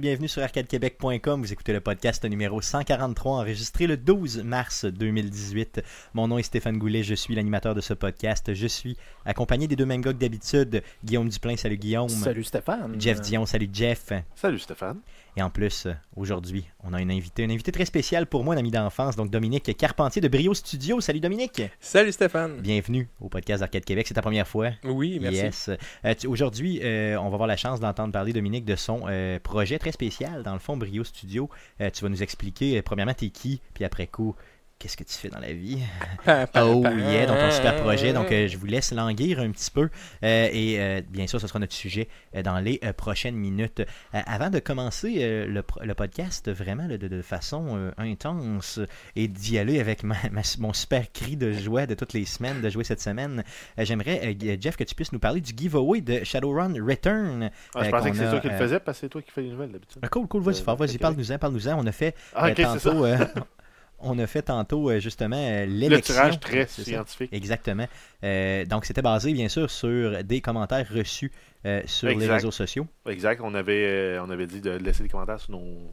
et bienvenue sur arcadequebec.com. Vous écoutez le podcast numéro 143 enregistré le 12 mars 2018. Mon nom est Stéphane Goulet, je suis l'animateur de ce podcast. Je suis accompagné des deux mêmes gars que d'habitude. Guillaume Duplain, salut Guillaume. Salut Stéphane. Jeff Dion, salut Jeff. Salut Stéphane. Et en plus, aujourd'hui, on a une invité, une invité très spéciale pour moi, un ami d'enfance, donc Dominique Carpentier de Brio Studio. Salut Dominique. Salut Stéphane. Bienvenue au podcast Arcade Québec. C'est ta première fois. Oui, merci. Yes. Euh, aujourd'hui, euh, on va avoir la chance d'entendre parler, Dominique, de son euh, projet très spécial, dans le fond, Brio Studio. Euh, tu vas nous expliquer, euh, premièrement, t'es qui, puis après coup, qu'est-ce que tu fais dans la vie? Oh yeah, donc ton super projet. Donc euh, je vous laisse languir un petit peu. Euh, et euh, bien sûr, ce sera notre sujet euh, dans les euh, prochaines minutes. Euh, avant de commencer euh, le, podcast vraiment là, de, de façon euh, intense et d'y aller avec ma- ma- mon super cri de joie de toutes les semaines, de jouer cette semaine, euh, j'aimerais, euh, Jeff, que tu puisses nous parler du giveaway de Shadowrun Return. Ah, je Euh, pensais que c'est toi qui le faisais parce que c'est toi qui fais les nouvelles d'habitude. Ah, cool, cool, vas-y, Euh, ok. parle-nous-en, parle-nous-en. On a fait Ah, ok, c'est ça. tantôt, on a fait tantôt euh, justement euh, Le l'élection. tirage très ça. scientifique. Exactement. Euh, donc, c'était basé, bien sûr, sur des commentaires reçus euh, sur les réseaux sociaux. Exact. On avait, on avait dit de laisser des commentaires sur, nos,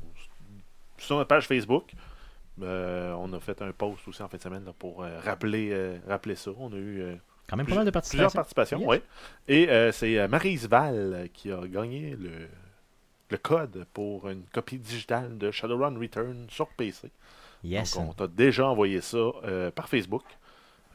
sur notre page Facebook. Euh, on a fait un post aussi en fin de semaine là, pour rappeler, rappeler ça. On a eu Quand même pas mal de plusieurs participation. participations. Yes. Et c'est Maryse Val qui a gagné le, le code pour une copie digitale de Shadowrun Return sur PC. Yes. Donc, on t'a déjà envoyé ça euh, par Facebook.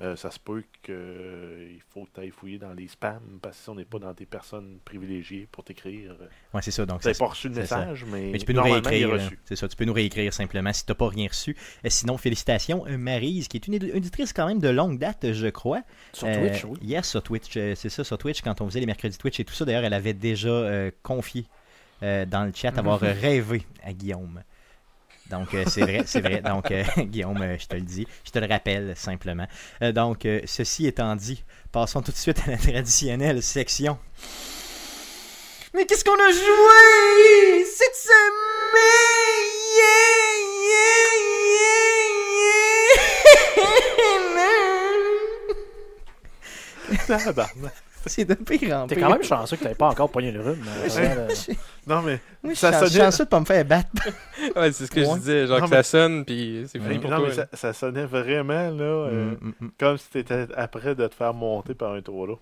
Euh, ça se peut qu'il faut que tu ailles fouiller dans les spams parce que si on n'est pas dans des personnes privilégiées pour t'écrire, euh, Ouais, c'est ça. Donc, tu pas reçu le message, mais, Mais tu peux nous réécrire. euh, C'est ça, tu peux nous réécrire simplement si tu n'as pas rien reçu. Euh, sinon, félicitations, euh, Maryse, qui est une auditrice quand même de longue date, je crois. Sur Euh, Twitch, oui. Yes, sur Twitch. euh, c'est ça, sur Twitch, quand on faisait les mercredis Twitch et tout ça. D'ailleurs, elle avait déjà euh, confié euh, dans le chat avoir euh, rêvé à Guillaume. Donc, euh, c'est vrai, c'est vrai. Donc, euh, Guillaume, euh, je te le dis, je te le rappelle simplement. Donc, ceci étant dit, passons tout de suite à la traditionnelle section. Mais qu'est-ce qu'on a joué cette semaine? Tabarnak. C'est de pire en T'es pire. quand même chanceux que t'avais pas encore pogné le rhume. euh, Ouais. euh, non, mais Moi, je ça suis chan- sonnait- chanceux de pas me faire battre. Ouais, c'est ce que Ouais. je disais, genre Non, que mais- ça sonne, puis c'est fini pour non, toi. mais là. ça, ça sonnait vraiment là, euh, Mm, mm, mm. comme si tu étais après de te faire monter par un taureau.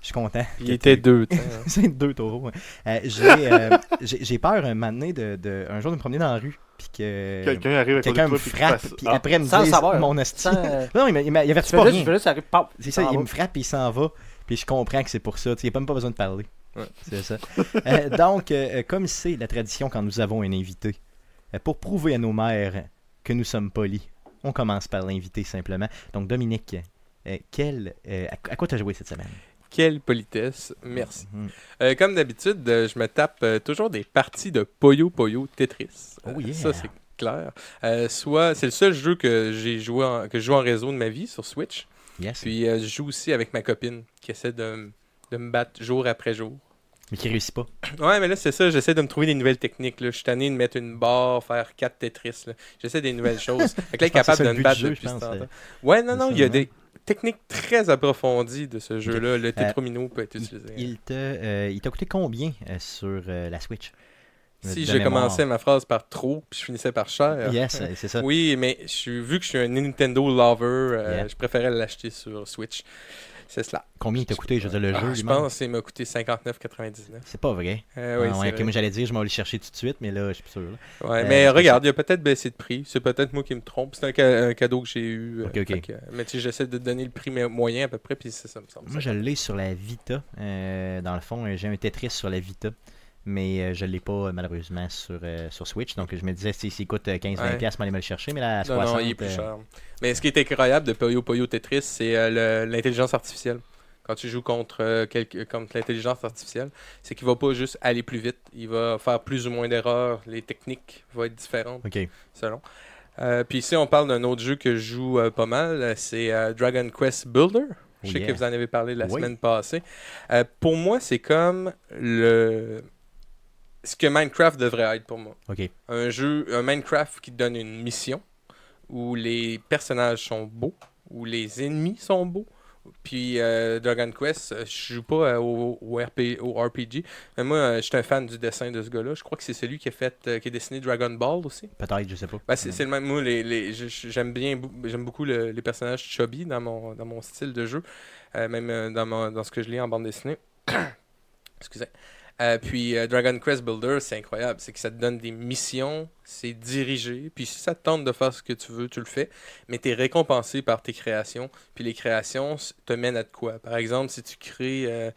Je suis content. Il était deux, tu sais, hein. C'est deux taureaux. ouais. Euh, j'ai, euh, j'ai j'ai peur un moment donné de, de- un jour de me promener dans la rue puis que Quelqu'un arrive à côté quelqu'un de me toi puis qu'il frappe fasse- puis Ah, après me Sans dise savoir. mon hostie. sans, euh, Non, il m'a- il m'a- il tu fais pas juste, rien. fais juste, ça arrive, paf, C'est ça, il me frappe et il s'en va. Puis je comprends que c'est pour ça. Il n'y a même pas besoin de parler. Ouais. C'est ça. Euh, donc, euh, comme c'est la tradition quand nous avons un invité, euh, pour prouver à nos mères que nous sommes polis, on commence par l'inviter simplement. Donc, Dominique, euh, quel, euh, à, à quoi tu as joué cette semaine? Quelle politesse, merci. Mhm. Euh, comme d'habitude, euh, je me tape euh, toujours des parties de Poyo Poyo Tetris. Oh Euh, yeah. Ça, c'est clair. Euh, soit, c'est le seul jeu que j'ai joué en, que je joue en réseau de ma vie sur Switch. Yes. Puis euh, je joue aussi avec ma copine qui essaie de, de me battre jour après jour. Mais qui réussit pas. Ouais, mais là, c'est ça. J'essaie de me trouver des nouvelles techniques. Là. Je suis tanné de mettre une barre, faire 4 Tetris. J'essaie des nouvelles choses. Fait que là, capable de me battre jeu, depuis ce temps-là. euh. Ouais, non, non, ça, il y a des techniques très approfondies de ce jeu-là. Le tétromino peut être utilisé. Il euh, t'a coûté combien euh, sur euh, la Switch? Si je mémoire. commençais ma phrase par trop, puis je finissais par cher. Yes, c'est ça. Oui, mais je suis, vu que je suis un Nintendo lover, euh, Yeah. je préférais l'acheter sur Switch. C'est cela. Combien il t'a coûté, je veux dire, le Ah, jeu je pense qu'il m'a coûté 59,99. C'est pas vrai. Euh, oui, Ah, ouais, vrai. moi j'allais dire, je vais aller chercher tout de suite, mais là, je suis plus sûr. là. Ouais, Euh, mais regarde, il a peut-être baissé de prix. C'est peut-être moi qui me trompe. C'est un, ca- un cadeau que j'ai eu. euh, que- mais tu sais, j'essaie de donner le prix mo- moyen à peu près, puis c'est ça me semble. Moi, je l'ai sur la Vita. Dans le fond, j'ai un Tetris sur la Vita. Mais euh, je l'ai pas euh, malheureusement sur, euh, sur Switch. Donc je me disais, si- s'il coûte euh, 15-20$, Ouais. piastres, je vais aller me le chercher. Mais là, à Non, 60$. non, il est plus cher. Mais ce qui est incroyable de Puyo Puyo Tetris, c'est l'intelligence artificielle. Quand tu joues contre, euh, quelque- contre l'intelligence artificielle, c'est qu'il va pas juste aller plus vite. Il va faire plus ou moins d'erreurs. Les techniques vont être différentes Ok. selon. Euh, puis ici, on parle d'un autre jeu que je joue euh, pas mal. C'est Dragon Quest Builder. Je Oh sais yeah. que vous en avez parlé la Oui. semaine passée. Pour moi, c'est comme le ce que Minecraft devrait être pour moi. Un jeu, un Minecraft qui te donne une mission où les personnages sont beaux, où les ennemis sont beaux, Puis euh, Dragon Quest, euh, je joue pas euh, au, au RP, au RPG. Mais moi, je suis un fan du dessin de ce gars-là. Je crois que c'est celui qui a fait, qui a dessiné Dragon Ball aussi. Peut-être, je sais pas. Ben, c'est le même. Moi, les, les- j'aime bien, j'aime beaucoup le- les personnages chubby dans mon, dans mon style de jeu, euh, même dans, mon- dans ce que je lis en bande dessinée. Excusez. Euh, puis euh, Dragon Quest Builder, c'est incroyable. C'est que ça te donne des missions, c'est dirigé. Puis si ça te tente de faire ce que tu veux, tu le fais. Mais tu es récompensé par tes créations. Puis les créations te mènent à de quoi? Par exemple, si tu crées euh,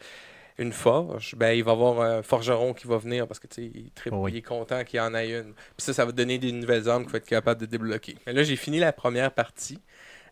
une forge, ben, il va y avoir un forgeron qui va venir parce que tu sais, il, tripe- oui. il est content qu'il y en ait une. Puis ça, ça va te donner des nouvelles armes qu'il faut être capable de débloquer. Mais là, j'ai fini la première partie.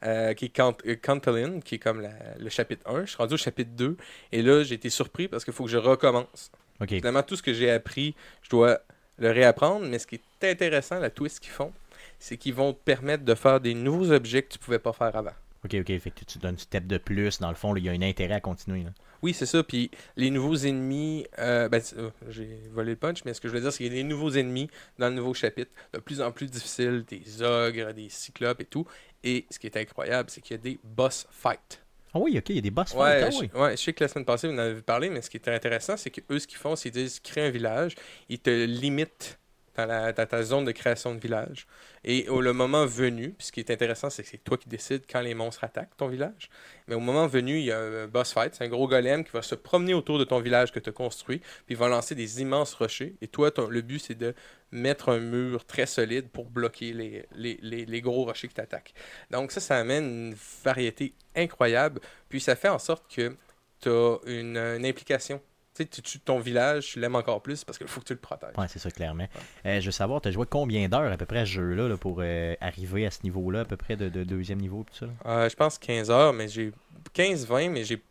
euh, qui est Cant Cantolin, qui est comme la- le chapitre 1. Je suis rendu au chapitre 2. Et là, j'ai été surpris parce qu'il faut que je recommence. Ok. Finalement, tout ce que j'ai appris, je dois le réapprendre. Mais ce qui est intéressant, la twist qu'ils font, c'est qu'ils vont te permettre de faire des nouveaux objets que tu pouvais pas faire avant. Ok, ok. Fait que tu- donnes une step de plus. Dans le fond, il y a un intérêt à continuer. là. Oui, c'est ça. Puis les nouveaux ennemis, euh, ben, euh, j'ai volé le punch, mais ce que je veux dire, c'est qu'il y a des nouveaux ennemis dans le nouveau chapitre, de plus en plus difficiles, des ogres, des cyclopes et tout. Et ce qui est incroyable, c'est qu'il y a des boss fights. Ah oui, ok. Il y a des boss Ouais, fights. Ah je, oui. ouais, je sais que la semaine passée, vous en avez parlé, mais ce qui est intéressant, c'est que eux, ce qu'ils font, c'est qu'ils disent crée un village, ils te limitent dans, ta zone de création de village. Et au moment venu, ce qui est intéressant, c'est que c'est toi qui décides quand les monstres attaquent ton village. Mais au moment venu, il y a un boss fight, c'est un gros golem qui va se promener autour de ton village que tu as construit, puis il va lancer des immenses rochers. Et toi, le but, c'est de mettre un mur très solide pour bloquer les, gros rochers qui t'attaquent. Donc ça, ça amène une variété incroyable. Puis ça fait en sorte que tu as une implication. Tu tu ton village, tu l'aimes encore plus parce qu'il faut que tu le protèges. Ouais, c'est ça, clairement. Euh, je veux savoir, tu as joué combien d'heures à peu près à ce jeu-là là, pour euh, arriver à ce niveau-là, à peu près de, de deuxième niveau tout ça? Euh, je pense 15 heures, mais j'ai 15-20, mais j'ai,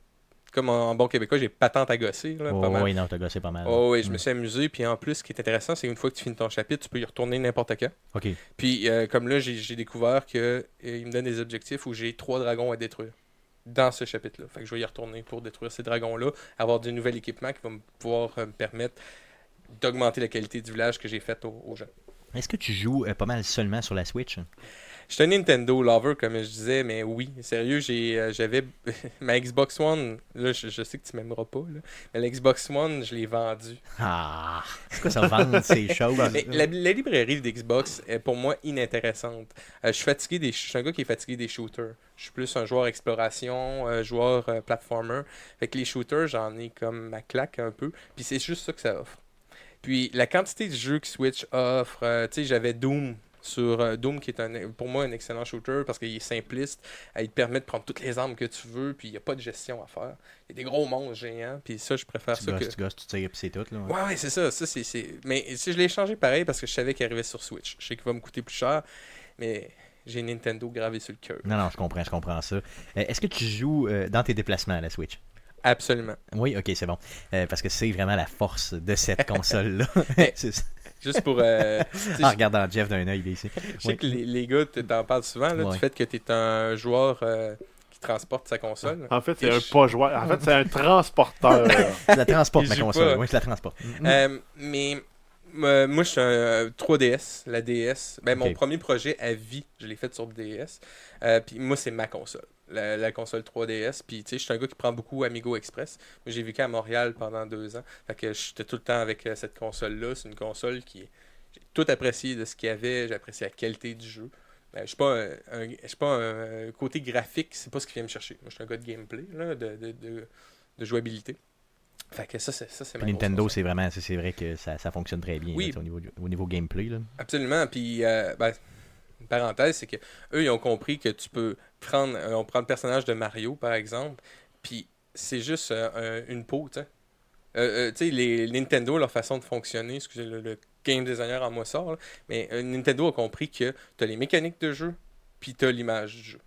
comme en, bon québécois, j'ai patente à gosser. Là, Oh, pas mal. oui, non, t'as gossé pas mal. Oh, oui, je me Mm. suis amusé. Puis en plus, ce qui est intéressant, c'est une fois que tu finis ton chapitre, tu peux y retourner n'importe quand. Ok. Puis euh, comme là, j'ai, j'ai découvert qu'il me donne des objectifs où j'ai trois dragons à détruire dans ce chapitre-là. Fait que je vais y retourner pour détruire ces dragons-là, avoir du nouvel équipement qui va me pouvoir euh, me permettre d'augmenter la qualité du village que j'ai fait aux, aux gens. Est-ce que tu joues euh, pas mal seulement sur la Switch? Je suis un Nintendo lover, comme je disais, mais oui, sérieux, j'ai, euh, j'avais ma Xbox One. Là, je, je sais que tu m'aimeras pas, là, mais la Xbox One, je l'ai vendue. Ah! C'est quoi ça, vendre ces choses? Mais la, la librairie d'Xbox est pour moi inintéressante. Euh, je suis fatigué des, je suis un gars qui est fatigué des shooters. Je suis plus un joueur exploration, euh, joueur euh, platformer. Fait que les shooters, j'en ai comme ma claque un peu. Puis c'est juste ça que ça offre. Puis la quantité de jeux que Switch offre, tu sais, j'avais Doom sur euh, Doom qui est un, pour moi un excellent shooter parce qu'il est simpliste. Euh, il te permet de prendre toutes les armes que tu veux, puis il n'y a pas de gestion à faire. Il y a des gros monstres géants, puis ça, je préfère Tu ça que. gosses, tu gosses, tu tires, puis c'est tout. Là, ouais. Ouais, ouais, c'est ça. ça c'est... Mais si je l'ai changé pareil parce que je savais qu'il arrivait sur Switch. Je sais qu'il va me coûter plus cher, mais j'ai Nintendo gravé sur le cœur. Non, non, je comprends, je comprends ça. Euh, Est-ce que tu joues euh, dans tes déplacements à la Switch? Absolument. Oui, ok, c'est bon. Euh, parce que c'est vraiment la force de cette console-là. Juste pour. euh, sais, en je- regardant Jeff d'un œil, ici. je sais que les, les gars, tu t'en parles souvent, là, Ouais. du fait que tu es un joueur euh, qui transporte sa console. En fait, c'est un je- pas joueur. En fait, c'est un transporteur. Je la transporte, ma console. pas. Oui, je la transporte. Euh, mais euh, moi, je suis un euh, 3DS, la DS. Ben, Mon premier projet à vie, je l'ai fait sur DS. Euh, puis moi, c'est ma console. La, la console 3DS. Puis, tu sais, je suis un gars qui prend beaucoup Amigo Express. Moi, j'ai vécu à Montréal pendant deux ans. Fait que j'étais tout le temps avec euh, cette console-là. C'est une console qui. J'ai tout apprécié de ce qu'il y avait. J'ai apprécié la qualité du jeu. Ben, je suis pas un, un- je suis pas un, un côté graphique, c'est pas ce qui vient me chercher. Moi, je suis un gars de gameplay, là, de, de, de, de jouabilité. Fait que ça, c'est ça, c'est Nintendo, c'est vraiment, c'est c'est vrai que ça, ça fonctionne très bien Oui. là, au, niveau, au niveau gameplay. Là. Absolument. Puis, euh, ben, parenthèse, c'est que eux, ils ont compris que tu peux prendre, euh, on prend le personnage de Mario, par exemple, puis c'est juste euh, un- une peau, tu sais. Euh, tu sais, les Nintendo, leur façon de fonctionner, excusez le, le game designer en moi sort, mais Nintendo a compris que tu as les mécaniques de jeu, puis tu as l'image du jeu.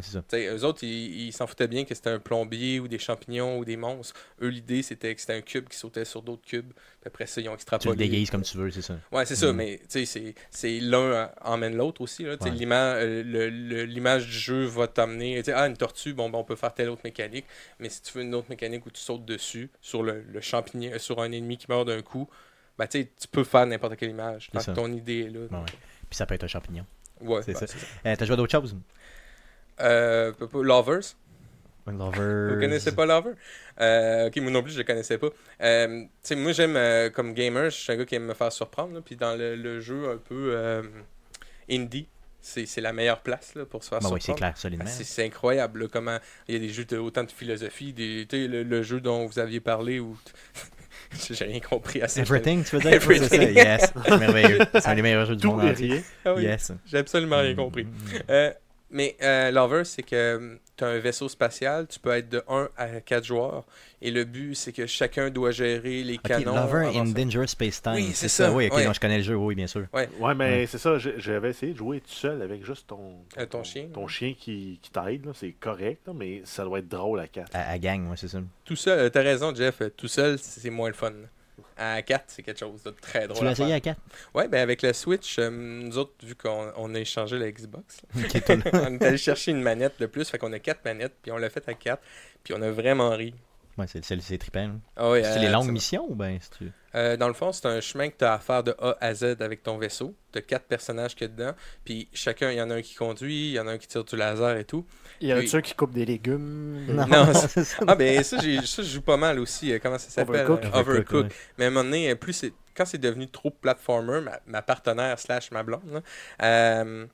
Ça. Tu eux autres, ils s'en foutaient bien que c'était un plombier ou des champignons ou des monstres. Eux, l'idée, c'était que c'était un cube qui sautait sur d'autres cubes. Puis après ça, ils ont Tu le extrapolé. déguises comme tu veux, c'est ça. Ouais, c'est ça, Mhm. mais tu c'est- l'un emmène l'autre aussi. Tu Ouais. euh, L'image du jeu va t'amener. tu Ah, une tortue, bon, ben, on peut faire telle autre mécanique. Mais si tu veux une autre mécanique où tu sautes dessus, sur le, le champignon, euh, sur un ennemi qui meurt d'un coup, ben, tu tu peux faire n'importe quelle image. Tant que ton idée est là. Ouais. Puis ça peut être un champignon. Ouais, C'est ben, ça. Euh, T'as joué à d'autres choses? Euh, Lovers. Lover. Vous connaissez pas Lover? Euh, ok, moi non plus, je le connaissais pas. Euh, tu sais, moi, j'aime, euh, comme gamer, je suis un gars qui aime me faire surprendre. là, Puis dans le, le jeu un peu euh, indie, c'est c'est la meilleure place là, pour se faire Bah oui, c'est surprendre. clair, solidement. Ah, C'est c'est incroyable, là, comment il y a des jeux de autant de philosophie, des, tu sais, le, le jeu dont vous aviez parlé où j'ai rien compris à ça. Everything, tu veux dire? Everything. C'est ça, yes. Merveilleux. C'est un des meilleurs jeux du Tout monde entier. Ah oui, Yes. J'ai absolument rien compris. Mm. Euh, mais euh, Lover, c'est que tu as un vaisseau spatial, tu peux être de 1 à 4 joueurs, et le but, c'est que chacun doit gérer les Ok, canons. Lover in ça. Dangerous Space Time. Oui, c'est ça, Oui, ok, ouais. donc je connais le jeu, oui, bien sûr. Ouais, mais Ouais. c'est ça, j'avais essayé de jouer tout seul avec juste ton, Euh, ton chien. ton chien qui, qui t'aide, là, c'est correct, là, mais ça doit être drôle à 4. À, à gang, ouais, c'est ça. Tout seul, euh, t'as raison, Jeff, euh, tout seul, c'est moins le fun. À 4, c'est quelque chose de très drôle. Tu l'as essayé à 4 Ouais, ben avec la Switch, euh, nous autres, vu qu'on on a échangé la Xbox, on est allé chercher une manette de plus, fait qu'on a 4 manettes, puis on l'a fait à 4, puis on a vraiment ri. Ouais, c'est c'est- c'est trippant. Ah C'est euh, les longues ça- missions ou ben c'est tu Euh, dans le fond, c'est un chemin que tu as à faire de A à Z avec ton vaisseau. Tu as quatre personnages qu'il y a dedans. Puis chacun, il y en a un qui conduit, il y en a un qui tire du laser et tout. Il y a Oui. ceux qui coupent des légumes. Non, Non, c'est ça. Ah, ben ça, j'ai- ça, je joue pas mal aussi. Euh, Comment ça s'appelle? Overcook. Euh, Overcook. ouais. Mais à un moment donné, euh, plus c'est- quand c'est devenu trop platformer, ma, ma partenaire slash ma blonde, là, euh,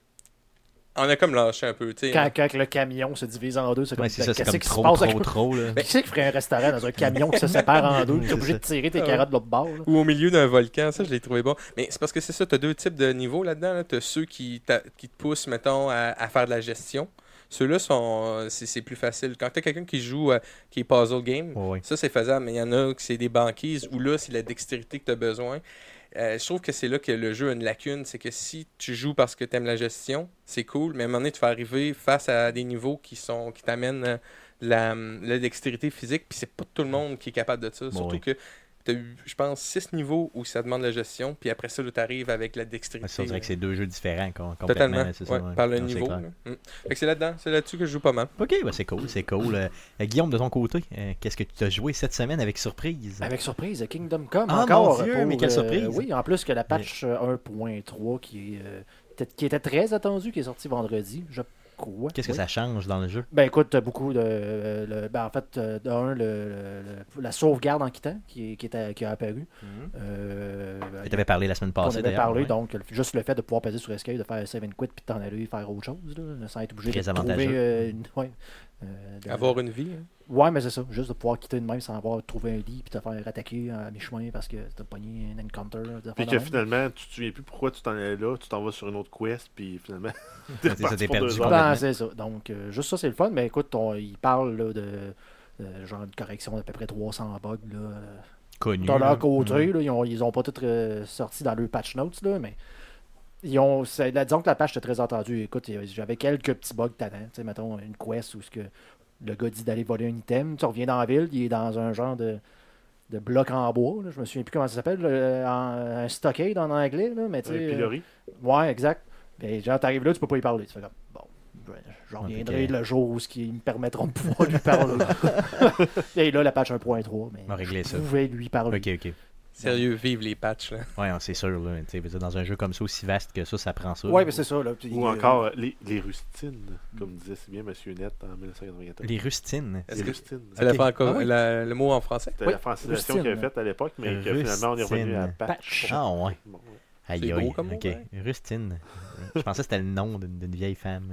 on a comme lâché un peu. tu sais. Quand, quand le camion se divise en deux, c'est comme Ouais, c'est ça, c'est qu'est-ce comme qui se trop, passe trop, avec- trop, là. Qui c'est qui ferait un restaurant dans un camion qui se sépare en deux? Tu es C'est obligé ça. de tirer tes Ah carottes de l'autre bord. là? Ou au milieu d'un volcan, ça je l'ai trouvé bon. Mais c'est parce que c'est ça, tu as deux types de niveaux là-dedans. Là. Tu as ceux qui, te poussent, mettons, à, à faire de la gestion. Ceux-là, sont c'est c'est plus facile. Quand tu as quelqu'un qui joue, euh, qui est puzzle game, ça c'est faisable. Mais il y en a qui c'est des banquises, où là, c'est la dextérité que tu as besoin. Euh, je trouve que c'est là que le jeu a une lacune. C'est que si tu joues parce que tu aimes la gestion, c'est cool. Mais à un moment donné, tu vas arriver face à des niveaux qui sont qui t'amènent euh, la, la dextérité physique. Puis c'est pas tout le monde qui est capable de ça. Surtout oui. que tu as eu, je pense, six niveaux où ça demande la gestion. Puis après ça, tu arrives avec la dextérité. Ça, on dirait que c'est deux jeux différents com- complètement. Totalement, là, c'est ça, ouais, ouais. par le Non, niveau. Mm. Fait c'est là-dedans, c'est là-dessus que je joue pas mal. Ok, bah, c'est cool, c'est cool. Euh, euh, Guillaume, de ton côté, euh, qu'est-ce que tu as joué cette semaine avec surprise? Avec surprise, Kingdom Come Ah, encore. mon Dieu, pour, mais quelle euh, surprise. oui, en plus que la patch euh, 1.3 qui, est, euh, qui était très attendue, qui est sortie vendredi, je Qu'est-ce que Oui. ça change dans le jeu? Ben écoute, beaucoup de. euh, le- ben, en fait, euh, de un, le, la sauvegarde en quittant qui, est- qui, est- qui a apparu. Euh, Tu t'avais parlé la semaine on passée avait d'ailleurs. parlé, ouais. donc juste le fait de pouvoir peser sur Escape, de faire save and quit puis de t'en aller faire autre chose, là, sans être obligé Très de avantageux. trouver. euh, une- ouais, euh, de- Avoir une vie. hein? Ouais, mais c'est ça. Juste de pouvoir quitter de même sans avoir trouvé un lit puis te faire attaquer à mi-chemin parce que t'as pogné un encounter. Puis que finalement, tu te souviens plus pourquoi tu t'en allais là, tu t'en vas sur une autre quest, puis finalement, c'est ça, reparti t'es perdu. Ben, c'est ça. Donc, euh, juste ça, c'est le fun. Mais écoute, on- il parle là, de, de genre une correction d'à peu près 300 bugs. Là. Connu. Dans leur côté, Mm. là, ils, ont, ils ont pas tout euh, sorti dans leur patch notes, là, mais ils ont, c'est- là, disons que la patch était très entendue. Écoute, j'avais quelques petits bugs tannants. Tu sais, mettons une quest où ce que le gars dit d'aller voler un item. Tu reviens dans la ville, il est dans un genre de, de bloc en bois. là. Je me souviens plus comment ça s'appelle. un stockade en anglais. Là, mais tu Un sais, euh, pilori. Ouais, exact. Mais genre, t'arrives là, tu peux pas y parler. Tu fais comme, bon, ben, je reviendrai le jour où ce qui me permettront de pouvoir lui parler. Et là, la patch 1.3, mais On va régler ça. vous pouvez lui parler. Ok, ok. Sérieux, vive les patchs. Là. Ouais, c'est sûr. Là, dans un jeu comme ça, aussi vaste que ça, ça prend ça. Ouais, mais c'est ça. Là, puis, Ou euh, encore euh, les, les rustines, comme disait si bien M. Net en 1994. Les rustines. Est-ce Les que- rustines. Elle a Ok. fait encore Ah oui. la- le mot en français? C'était Oui, la francisation rustine. qu'il avait faite à l'époque, mais que finalement on est revenu à patch. Patch. Ah, ouais. Bon, ouais. Aïe, C'est aïe. beau comme mot, ok. ouais. Rustine. Je pensais que c'était le nom d'une vieille femme.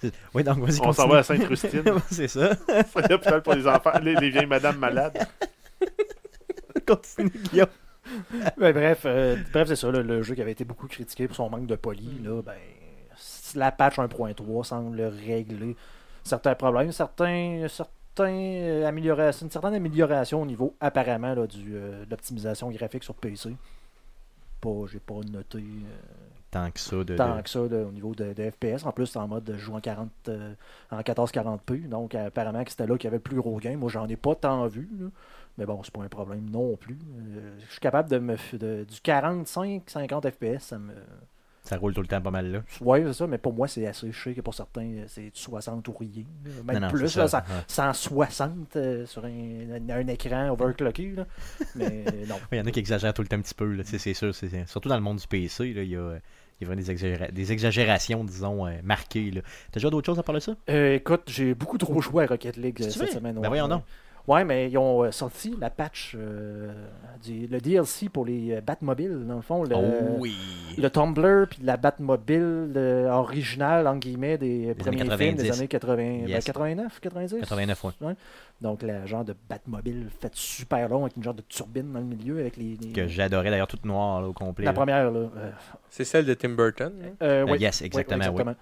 C'est- Oui, donc vas-y. On s'en va à Sainte-Rustine. c'est ça. C'est l'hôpital pour les enfants, les, les vieilles madames malades. Continue, Guillaume. ben, bref, euh, bref c'est ça. là, le jeu qui avait été beaucoup critiqué pour son manque de poli, là, ben, la patch 1.3 semble régler certains problèmes, certains, certains euh, améliorations, une certaine amélioration au niveau apparemment là, du, euh, de l'optimisation graphique sur PC. Pas, j'ai pas noté euh, Tant que ça. De, tant de- que ça au niveau de, de FPS. En plus, c'est en mode de jouer en 40 euh, en 1440p. Donc apparemment que c'était là qu'il y avait le plus gros gain. Moi, j'en ai pas tant vu. là. Mais bon, c'est pas un problème non plus. Euh, je suis capable de me de- du 45-50 FPS, ça me. Ça roule tout le temps pas mal là. Ouais, c'est ça, mais pour moi, c'est assez. Je sais que pour certains, euh, c'est du 60 ou rien. Même Non, non, plus, là, ça, cent- ouais. 160 euh, sur un, un- écran overclocké. là. Mais non. Il y en a qui exagèrent tout le temps un petit peu, là, c'est sûr. c'est- Surtout dans le monde du PC, là, il y a, Il y avait des, exagéra- des exagérations, disons, euh, marquées. Là. T'as déjà d'autres choses à parler de ça? Euh, écoute, j'ai beaucoup trop joué à Rocket League cette semaine. Ben ouais. voyons donc. Ouais, mais ils ont euh, sorti la patch, euh, du, le DLC pour les euh, Batmobiles, dans le fond. Le, oh oui! le Tumblr puis la Batmobile euh, originale, en guillemets, des premiers films des 90. années 80, ben, Yes. 89, 90. 89 fois. Donc, le genre de Batmobile fait super long avec une genre de turbine dans le milieu avec les. les- Que j'adorais d'ailleurs, toute noire là, au complet. la là. première, là. euh, C'est celle de Tim Burton. hein? euh, oui. yes, Oui, exactement. oui, oui. exactement.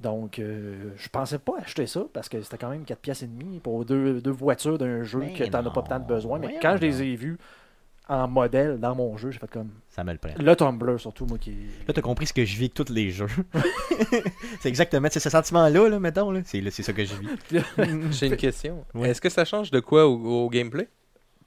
Donc, euh, je pensais pas acheter ça parce que c'était quand même 4 pièces et demie pour deux, deux voitures d'un jeu Mais que t'en as pas tant de besoin. Mais voyons quand je les ai vus en modèle dans mon jeu, j'ai fait comme. Ça me le prend. Le Tumblr, surtout, moi qui. Là, t'as compris ce que je vis avec tous les jeux. c'est exactement c'est ce sentiment-là, là, mettons. Là. C'est, là, c'est ça que je vis. J'ai une question. Ouais. Est-ce que ça change de quoi au, au gameplay?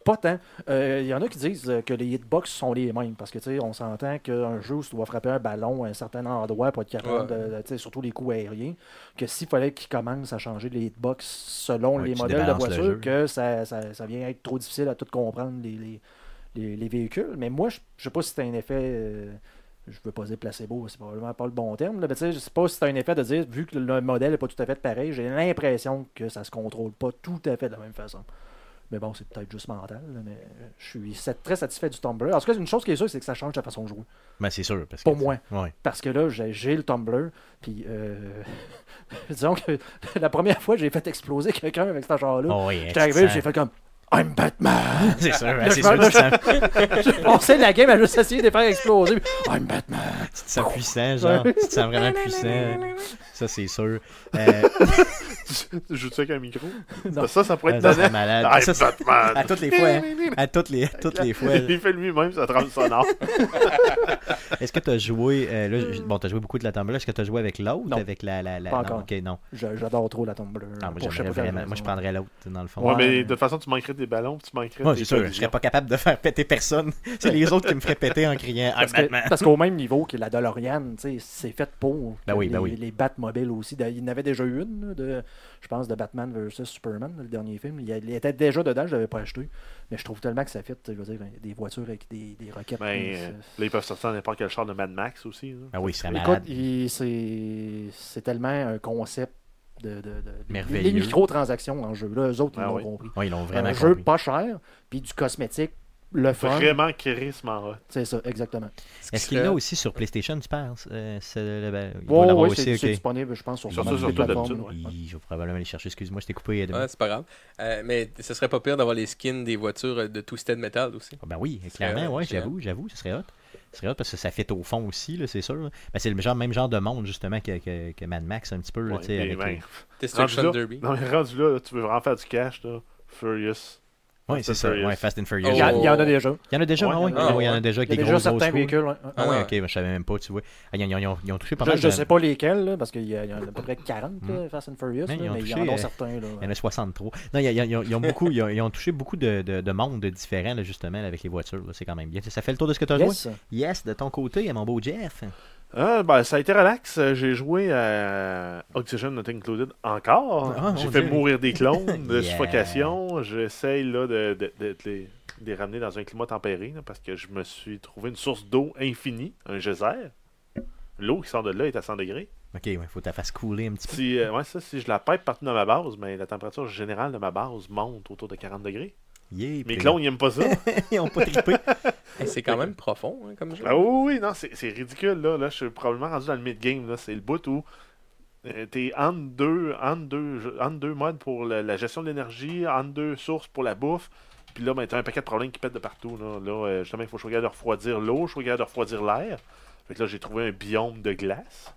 Pas tant. Euh, Il y en a qui disent euh, que les hitbox sont les mêmes parce que tu sais, on s'entend qu'un jeu où tu dois frapper un ballon à un certain endroit pour être capable Ouais. de, de- tu sais, surtout les coups aériens, que s'il fallait qu'ils commencent à changer les hitbox selon Ouais, les modèles de voiture, que ça, ça, ça vient être trop difficile à tout comprendre les, les, les- les véhicules. Mais moi, je je sais pas si c'est un effet. euh, je veux pas dire placebo, c'est probablement pas le bon terme. là, mais tu sais, je sais pas si c'est un effet de dire, vu que le modèle n'est pas tout à fait pareil, j'ai l'impression que ça se contrôle pas tout à fait de la même façon. Mais bon, c'est peut-être juste mental, là, mais je suis sa- très satisfait du Tumblr. En tout cas, une chose qui est sûre, c'est que ça change la façon de jouer. Ben, c'est sûr. Parce que, Pour moi. Ouais. Parce que là, j'ai j'ai le Tumblr, puis euh, disons que la première fois, j'ai fait exploser quelqu'un avec cet genre-là. Oh, oui, J'étais arrivé, j'ai fait comme I'm Batman! C'est sûr, ben, c'est sûr. me- Tu te sens, J'ai passé la game à juste essayer de les faire exploser. puis, I'm Batman! tu te sens puissant, genre. Tu te sens vraiment puissant. Ça, c'est sûr. Euh, Tu joues-tu avec un micro Non. Ça, ça pourrait être ça malade. Ça, Batman à toutes les fois, hein. À toutes les, toutes les fois. Il fait lui-même sa trame sonore. Est-ce que tu as joué. euh, là, bon, tu as joué beaucoup de la Tumblr. Est-ce que tu as joué avec l'autre? Avec la. la, la... Pas non, encore. ok, non. Je- J'adore trop la Tumblr. Ah, moi, je vraiment. Moi, je prendrais l'autre, dans le fond. Ouais, Ouais. mais de toute façon, tu manquerais des ballons tu manquerais Ouais, c'est sûr, je serais pas capable de faire péter personne. C'est les autres qui me feraient péter en criant Parce qu'au même niveau que la DeLorean, tu sais, c'est fait pour Ben oui, les, ben oui. les Batmobiles aussi. Il y en avait déjà une, de, je pense, de Batman vs Superman, le dernier film. Il, y a- il était déjà dedans, je l'avais pas acheté. Mais je trouve tellement que ça fit, je veux dire, des voitures avec des, des roquettes. Ben, là, euh, là, ils peuvent sortir n'importe quel char de Mad Max aussi. là. Ah oui, c'est Écoute, malade. il- c'est tellement un concept de, de, de- Merveilleux. Les microtransactions en jeu, là, eux autres, ils Ah l'ont oui. compris. Ouais, ils l'ont vraiment un jeu pas cher, puis du cosmétique, le fun. Vraiment charisme hot. C'est ça, exactement. Est-ce qu'il y en a aussi sur PlayStation, tu penses euh, ben, Il ouais, aussi, c'est disponible, je pense, sur, Sur sur plateformes. ouais. Il- Je vais probablement aller chercher, excuse-moi, je t'ai coupé. Ouais, c'est pas grave. Euh, mais ce serait pas pire d'avoir les skins des voitures euh, de Twisted Metal aussi. Ah Ben oui, clairement, ouais, j'avoue, j'avoue, ce serait hot. Ce serait hot parce que ça fait au fond aussi, là, c'est sûr. là. Ben, c'est le genre, même genre de monde, justement, que, que, que Mad Max, un petit peu, là, Ouais, avec ben, les- rendu Destruction là- Derby. Non, mais rendu là, là, tu veux vraiment faire du cash, là. Furious. Ouais, Fast c'est ça, ouais, Fast and Furious. Il y, a- il y en a déjà. Il y en a déjà, Ouais, ah ouais, il y en a- ah ouais, il y en a déjà avec Il y a des déjà gros certains véhicules. ouais. Ah Ah ouais, ouais. ok, ben, je savais même pas, tu vois. Ah, Ils, ont- ils ont, ils ont touché pas Je, mal. je de- sais pas lesquels, là, parce qu'il y, a- il y en a à peu près 40 là, Fast and Furious, Mais là, ils ont mais il y en touché, a euh, certains. Là, Il y en a 63. Non, ils, ont, ils ont beaucoup, ils ont, ils ont touché beaucoup de, de, de mondes différents, là, justement, là, avec les voitures. C'est quand même bien. Ça fait le tour de ce que tu as Yes. joué? Yes, de ton côté, mon beau Jeff. Ah, ben, ça a été relax. Euh, J'ai joué à Oxygen Not Included encore. Ah, J'ai fait Dieu. mourir des clones de Yeah. suffocation. J'essaye là, de, de, de- de les, de les ramener dans un climat tempéré là, parce que je me suis trouvé une source d'eau infinie, un geyser. L'eau qui sort de là est à 100 degrés. Ok, il faut que tu la fasses couler un petit peu. Si, euh, ouais, ça, si je la pipe partout dans ma base, ben, la température générale de ma base monte autour de 40 degrés. Yeah, Mes clones, ils aiment pas ça. ils ont pas trippé. Et c'est quand même profond hein, comme jeu. Ah oui, oui, non, c'est c'est ridicule, là. Là, je suis probablement rendu dans le mid-game, là. C'est le bout où euh, t'es entre deux, entre deux, entre deux modes pour la, la gestion de l'énergie, entre deux sources pour la bouffe. Puis là, ben, t'as un paquet de problèmes qui pètent de partout, là. Là, euh, justement, il faut que je regarde de refroidir l'eau, je regarde de refroidir l'air. Fait que là, j'ai trouvé un biome de glace.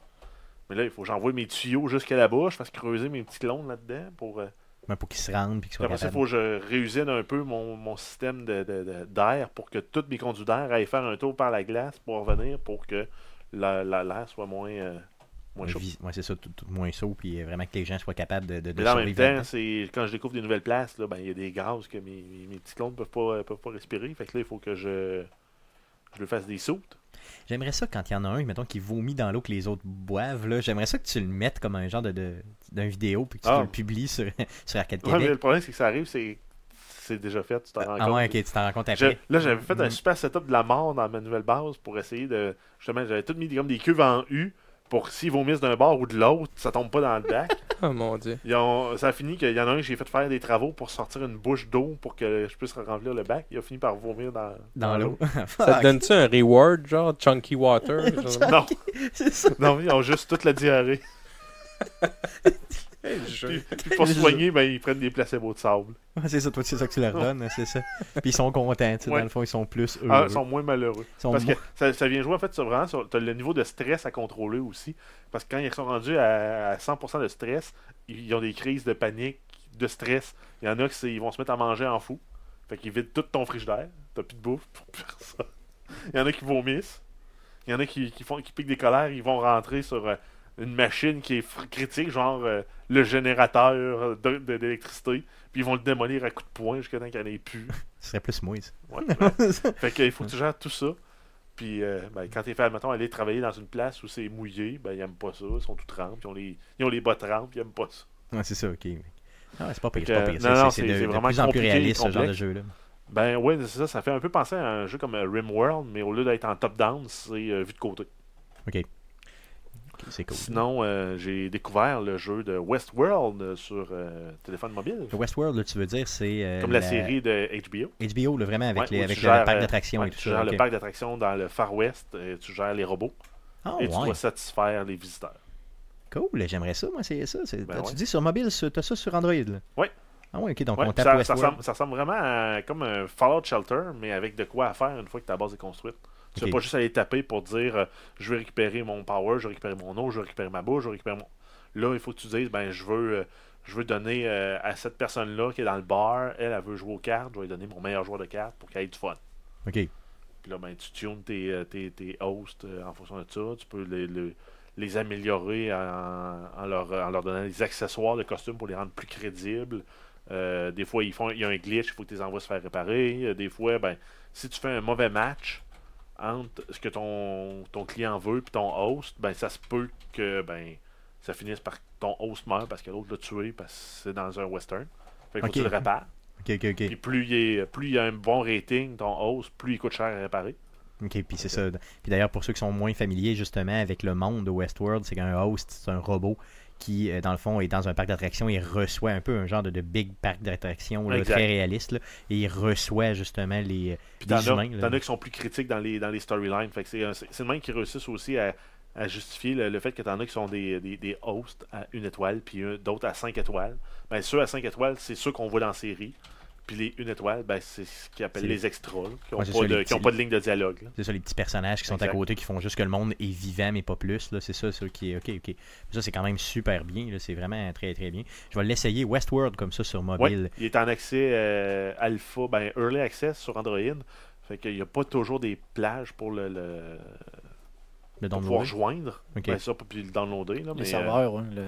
Mais là, il faut que j'envoie mes tuyaux jusqu'à la bouche, je fasse creuser mes petits clones là-dedans pour... euh, Mais pour qu'ils se rendent puis qu'ils soient après ça, il faut que je réusine un peu mon, mon système de- de- de- d'air pour que tous mes conduits d'air aillent faire un tour par la glace pour revenir pour que la- la- l'air soit moins, euh, moins chaud. Ouais, c'est ça, tout, tout moins chaud, puis euh, vraiment que les gens soient capables de, de, de Mais là, en même temps, c'est quand je découvre des nouvelles places, ben, il y a des gaz que mes, mes, mes petits clones ne peuvent pas, peuvent pas respirer. Fait que là, il faut que je, je lui fasse des soutes. J'aimerais ça quand il y en a un, mettons, qui vomit dans l'eau que les autres boivent, là. J'aimerais ça que tu le mettes comme un genre de, de- d'un vidéo, puis que tu Ah. le publies sur, sur Arcade Ouais, mais Québec. le problème, c'est que ça arrive, c'est c'est déjà fait, tu t'en rends Ah compte. ouais, ok, tu t'en rends compte Je- après. là, j'avais fait un Mm. super setup de la mort dans ma nouvelle base pour essayer de. Justement, j'avais tout mis comme des cuves en U pour que s'ils vomissent d'un bord ou de l'autre, ça tombe pas dans le bac. Oh mon dieu. Ils ont- ça a fini qu'il y en a un que j'ai fait faire des travaux pour sortir une bouche d'eau pour que je puisse remplir le bac. Il a fini par vomir dans, Dans l'eau. Ça te donne-tu un reward, genre Chunky Water genre? Non, C'est ça. non, ils ont juste toute la diarrhée. Puis pour se soigner, ben, ils prennent des placebos de sable. Ouais, C'est ça, toi, c'est ça que tu leur donnes, c'est ça. Puis ils sont contents, Ouais. dans le fond, ils sont plus heureux. Ah, ils sont moins malheureux. Sont Parce que ça, ça vient jouer en fait sur vraiment sur le niveau de stress à contrôler aussi. Parce que quand ils sont rendus à, à 100% de stress, ils, ils ont des crises de panique, de stress. Il y en a qui ils vont se mettre à manger en fou. Fait qu'ils vident tout ton frigidaire. T'as plus de bouffe pour faire ça. Il y en a qui vomissent. Il y en a qui, qui font qui piquent des colères, ils vont rentrer sur euh, une machine qui est critique, genre euh, le générateur d'électricité. Puis ils vont le démolir à coups de poing jusqu'à temps qu'il n'y en ait plus. Ce serait plus smooth. Ouais, ouais. Fait qu'il faut que tu gères tout ça. Puis euh, ben, quand t'es fait, admettons, aller travailler dans une place où c'est mouillé, ben ils aiment pas ça, ils sont tout trempes, ils ont les, ils ont les bas trempes, ils aiment pas ça. Ouais, c'est ça, ok. Ah, c'est pas pire, c'est pas C'est- de, de plus en plus réaliste, ce genre de jeu-là. Ben ouais, c'est ça, ça fait un peu penser à un jeu comme Rimworld, mais au lieu d'être en top-down, c'est euh, vu de côté. Ok. Ok, c'est cool. Sinon, euh, j'ai découvert le jeu de Westworld sur euh, téléphone mobile. Le Westworld, là, tu veux dire, c'est. euh, Comme la, série de HBO. HBO, là, vraiment, avec, Ouais, les, avec tu le, parc d'attractions Ouais, et tout tu gères le parc d'attractions dans le Far West, et tu gères les robots, Ah, et tu dois satisfaire les visiteurs. Cool, j'aimerais ça, moi, c'est ça. Ben tu dis sur mobile, sur- t'as ça sur Android? Ouais. Ah ouais, ok, donc on tape ça, ça, Westworld. ressemble, ça ressemble vraiment à comme un Fallout Shelter, mais avec de quoi à faire une fois que ta base est construite. Tu ne Ok. pas juste aller taper pour dire euh, je vais récupérer mon power, je vais récupérer mon eau, je vais récupérer ma bouche, je vais récupérer mon. Là, il faut que tu dises ben je veux euh, je veux donner euh, à cette personne-là qui est dans le bar, elle, elle veut jouer aux cartes, je vais lui donner mon meilleur joueur de cartes pour qu'elle ait du fun. Ok. Puis là, ben, tu tunes tes, tes, tes hosts en fonction de ça. Tu peux les, les, les améliorer en, en leur, en leur donnant des accessoires de costumes pour les rendre plus crédibles. Euh, des fois, ils font, il y a un glitch, il faut que tu les envoies se faire réparer. Des fois, ben, si tu fais un mauvais match entre ce que ton, ton client veut et ton host, ben, ça se peut que ben, ça finisse par que ton host meurt parce que l'autre l'a tué parce que c'est dans un western. Fait faut que tu le répares. Ok, ok, ok. Puis plus il, est, plus il y a un bon rating, ton host, plus il coûte cher à réparer. Ok, puis c'est ça. Puis d'ailleurs, pour ceux qui sont moins familiers justement avec le monde de Westworld, c'est qu'un host, c'est un robot qui, euh, dans le fond, est dans un parc d'attractions. Il reçoit un peu un genre de, de big parc d'attractions là, très réaliste. là, et il reçoit justement les, Puis les humains. là. t'en as qui sont plus critiques dans les, dans les storylines. Fait que c'est, c'est, c'est le même qui réussissent aussi à, à justifier le, le fait que t'en as qui sont des, des, des hosts à une étoile, puis d'autres à cinq étoiles. Ben, ceux à cinq étoiles, c'est ceux qu'on voit dans la série. Puis les une étoile, ben, c'est ce qu'ils appellent les extras, là, qui n'ont Ouais, pas, ça, de, qui ont petits- pas de ligne de dialogue. C'est ça, les petits personnages qui sont Exact. à côté, qui font juste que le monde est vivant, mais pas plus. là. C'est ça, ça qui est. Ok, ok. Ça, c'est quand même super bien. là. C'est vraiment très, très bien. Je vais l'essayer Westworld comme ça sur Ouais, mobile. il est en accès euh, alpha, ben, early access sur Android. Fait qu'il n'y a pas toujours des plages pour le, le Le pour pouvoir joindre. Ben, ça, puis le downloader. Là, Les mais, euh, hein, le-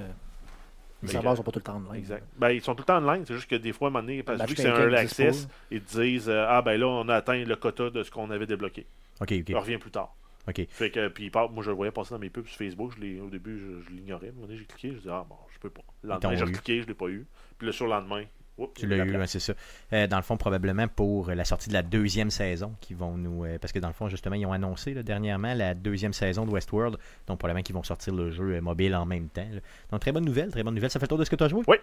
les serveurs euh, sont pas tout le temps en ligne. Exact. Ben, ils sont tout le temps online, c'est juste que des fois, à un moment donné, parce vu que c'est un access, ils te disent euh, Ah, ben là, on a atteint le quota de ce qu'on avait débloqué. Ok, ok. Il revient plus tard. Ok. Fait que, puis moi, je le voyais passer dans mes pubs sur Facebook. Je au début, je, je l'ignorais. À un moment donné, j'ai cliqué, je dis Ah, bon, je peux pas. Le lendemain, j'ai cliqué, je l'ai pas eu. Puis le surlendemain, oups, Tu l'as la eu, c'est ça. Euh, dans le fond, probablement pour la sortie de la deuxième saison, qui vont nous. euh, parce que dans le fond, justement, ils ont annoncé là, dernièrement la deuxième saison de Westworld. Donc, probablement qu'ils vont sortir le jeu euh, mobile en même temps. là. Donc, très bonne nouvelle, très bonne nouvelle. Ça fait le tour de ce que tu as joué? Oui.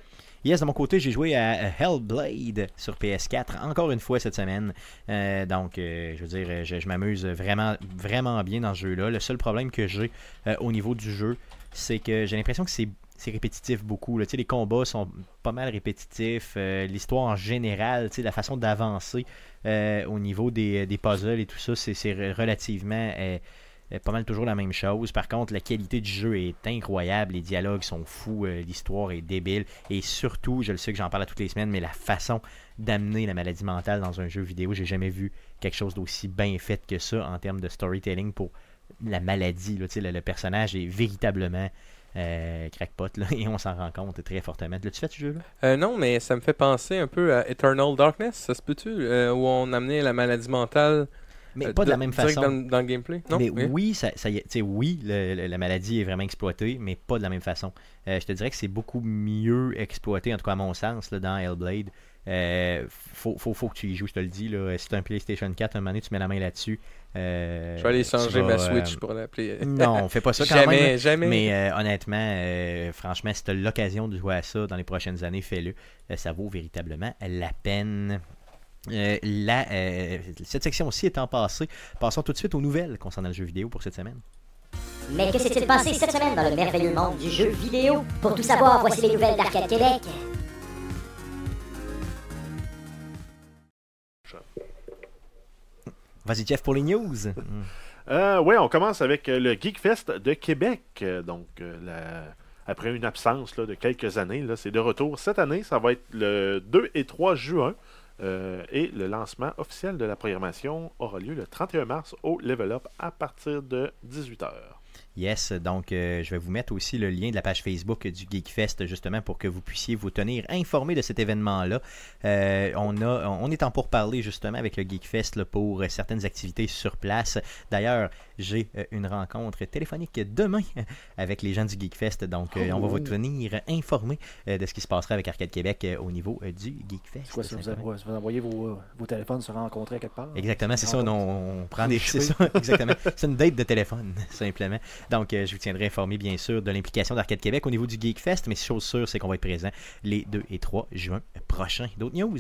Yes, de mon côté, j'ai joué à Hellblade sur PS4 encore une fois cette semaine. Euh, donc, je veux dire, je, je m'amuse vraiment, vraiment bien dans ce jeu-là. Le seul problème que j'ai au niveau du jeu, c'est que j'ai l'impression que c'est c'est répétitif beaucoup. Les combats sont pas mal répétitifs. Euh, L'histoire en général, la façon d'avancer euh, au niveau des, des puzzles et tout ça, c'est- c'est re- relativement euh, euh, pas mal toujours la même chose. Par contre, la qualité du jeu est incroyable. Les dialogues sont fous. euh, L'histoire est débile. Et surtout, je le sais que j'en parle à toutes les semaines, mais la façon d'amener la maladie mentale dans un jeu vidéo, j'ai jamais vu quelque chose d'aussi bien fait que ça en termes de storytelling pour la maladie. Le personnage est véritablement euh, crackpot là, et on s'en rend compte très fortement. L'as-tu fait ce jeu-là? Euh, non, mais ça me fait penser un peu à Eternal Darkness, ça se peut-tu? Euh, Où on amenait la maladie mentale. Mais pas de la même façon. Dans, dans le gameplay? Non? Mais Oui. oui, ça, ça oui, le- le- la maladie est vraiment exploitée, mais pas de la même façon. Je te dirais que c'est beaucoup mieux exploité, en tout cas à mon sens, là, dans Hellblade, Euh, faut, faut, faut que tu y joues, je te le dis. Là. Si tu as un PlayStation 4, un moment donné, tu mets la main là-dessus. Euh, Je vais aller changer vas, ma euh, Switch pour l'appeler. Non, fais pas ça quand jamais, même. là. jamais. Mais euh, honnêtement, euh, franchement, si tu as l'occasion de jouer à ça dans les prochaines années, fais-le. Euh, ça vaut véritablement la peine. Euh, la, euh, cette section aussi étant passée, passons tout de suite aux nouvelles concernant le jeu vidéo pour cette semaine. Mais que s'est-il passé cette semaine dans le merveilleux monde du jeu vidéo? Pour tout savoir, voici les nouvelles d'Arcade Québec. Vas-y, Jeff, pour les news. Euh, oui, on commence avec euh, le Geekfest de Québec. Euh, donc, après une absence de quelques années, c'est de retour cette année. Ça va être le 2 et 3 juin. Et le lancement officiel de la programmation aura lieu le 31 mars au Level Up à partir de 18h. Yes, donc euh, je vais vous mettre aussi le lien de la page Facebook du Geekfest justement pour que vous puissiez vous tenir informé de cet événement-là. Euh, on, a, on est en pourparler justement avec le Geekfest là, pour certaines activités sur place. D'ailleurs, j'ai euh, une rencontre téléphonique demain avec les gens du Geekfest, donc on va vous tenir informé de ce qui se passera avec Arcade Québec au niveau du Geekfest. Quoi ça? Vous, envoyez- vous envoyez vos, vos téléphones se rencontrer quelque part? Exactement, c'est ça. On, on prend des. C'est ça, exactement. C'est une date de téléphone, simplement. Donc, euh, je vous tiendrai informé, bien sûr, de l'implication d'Arcade Québec au niveau du Geekfest, mais chose sûre, c'est qu'on va être présent les 2 et 3 juin prochains. D'autres news?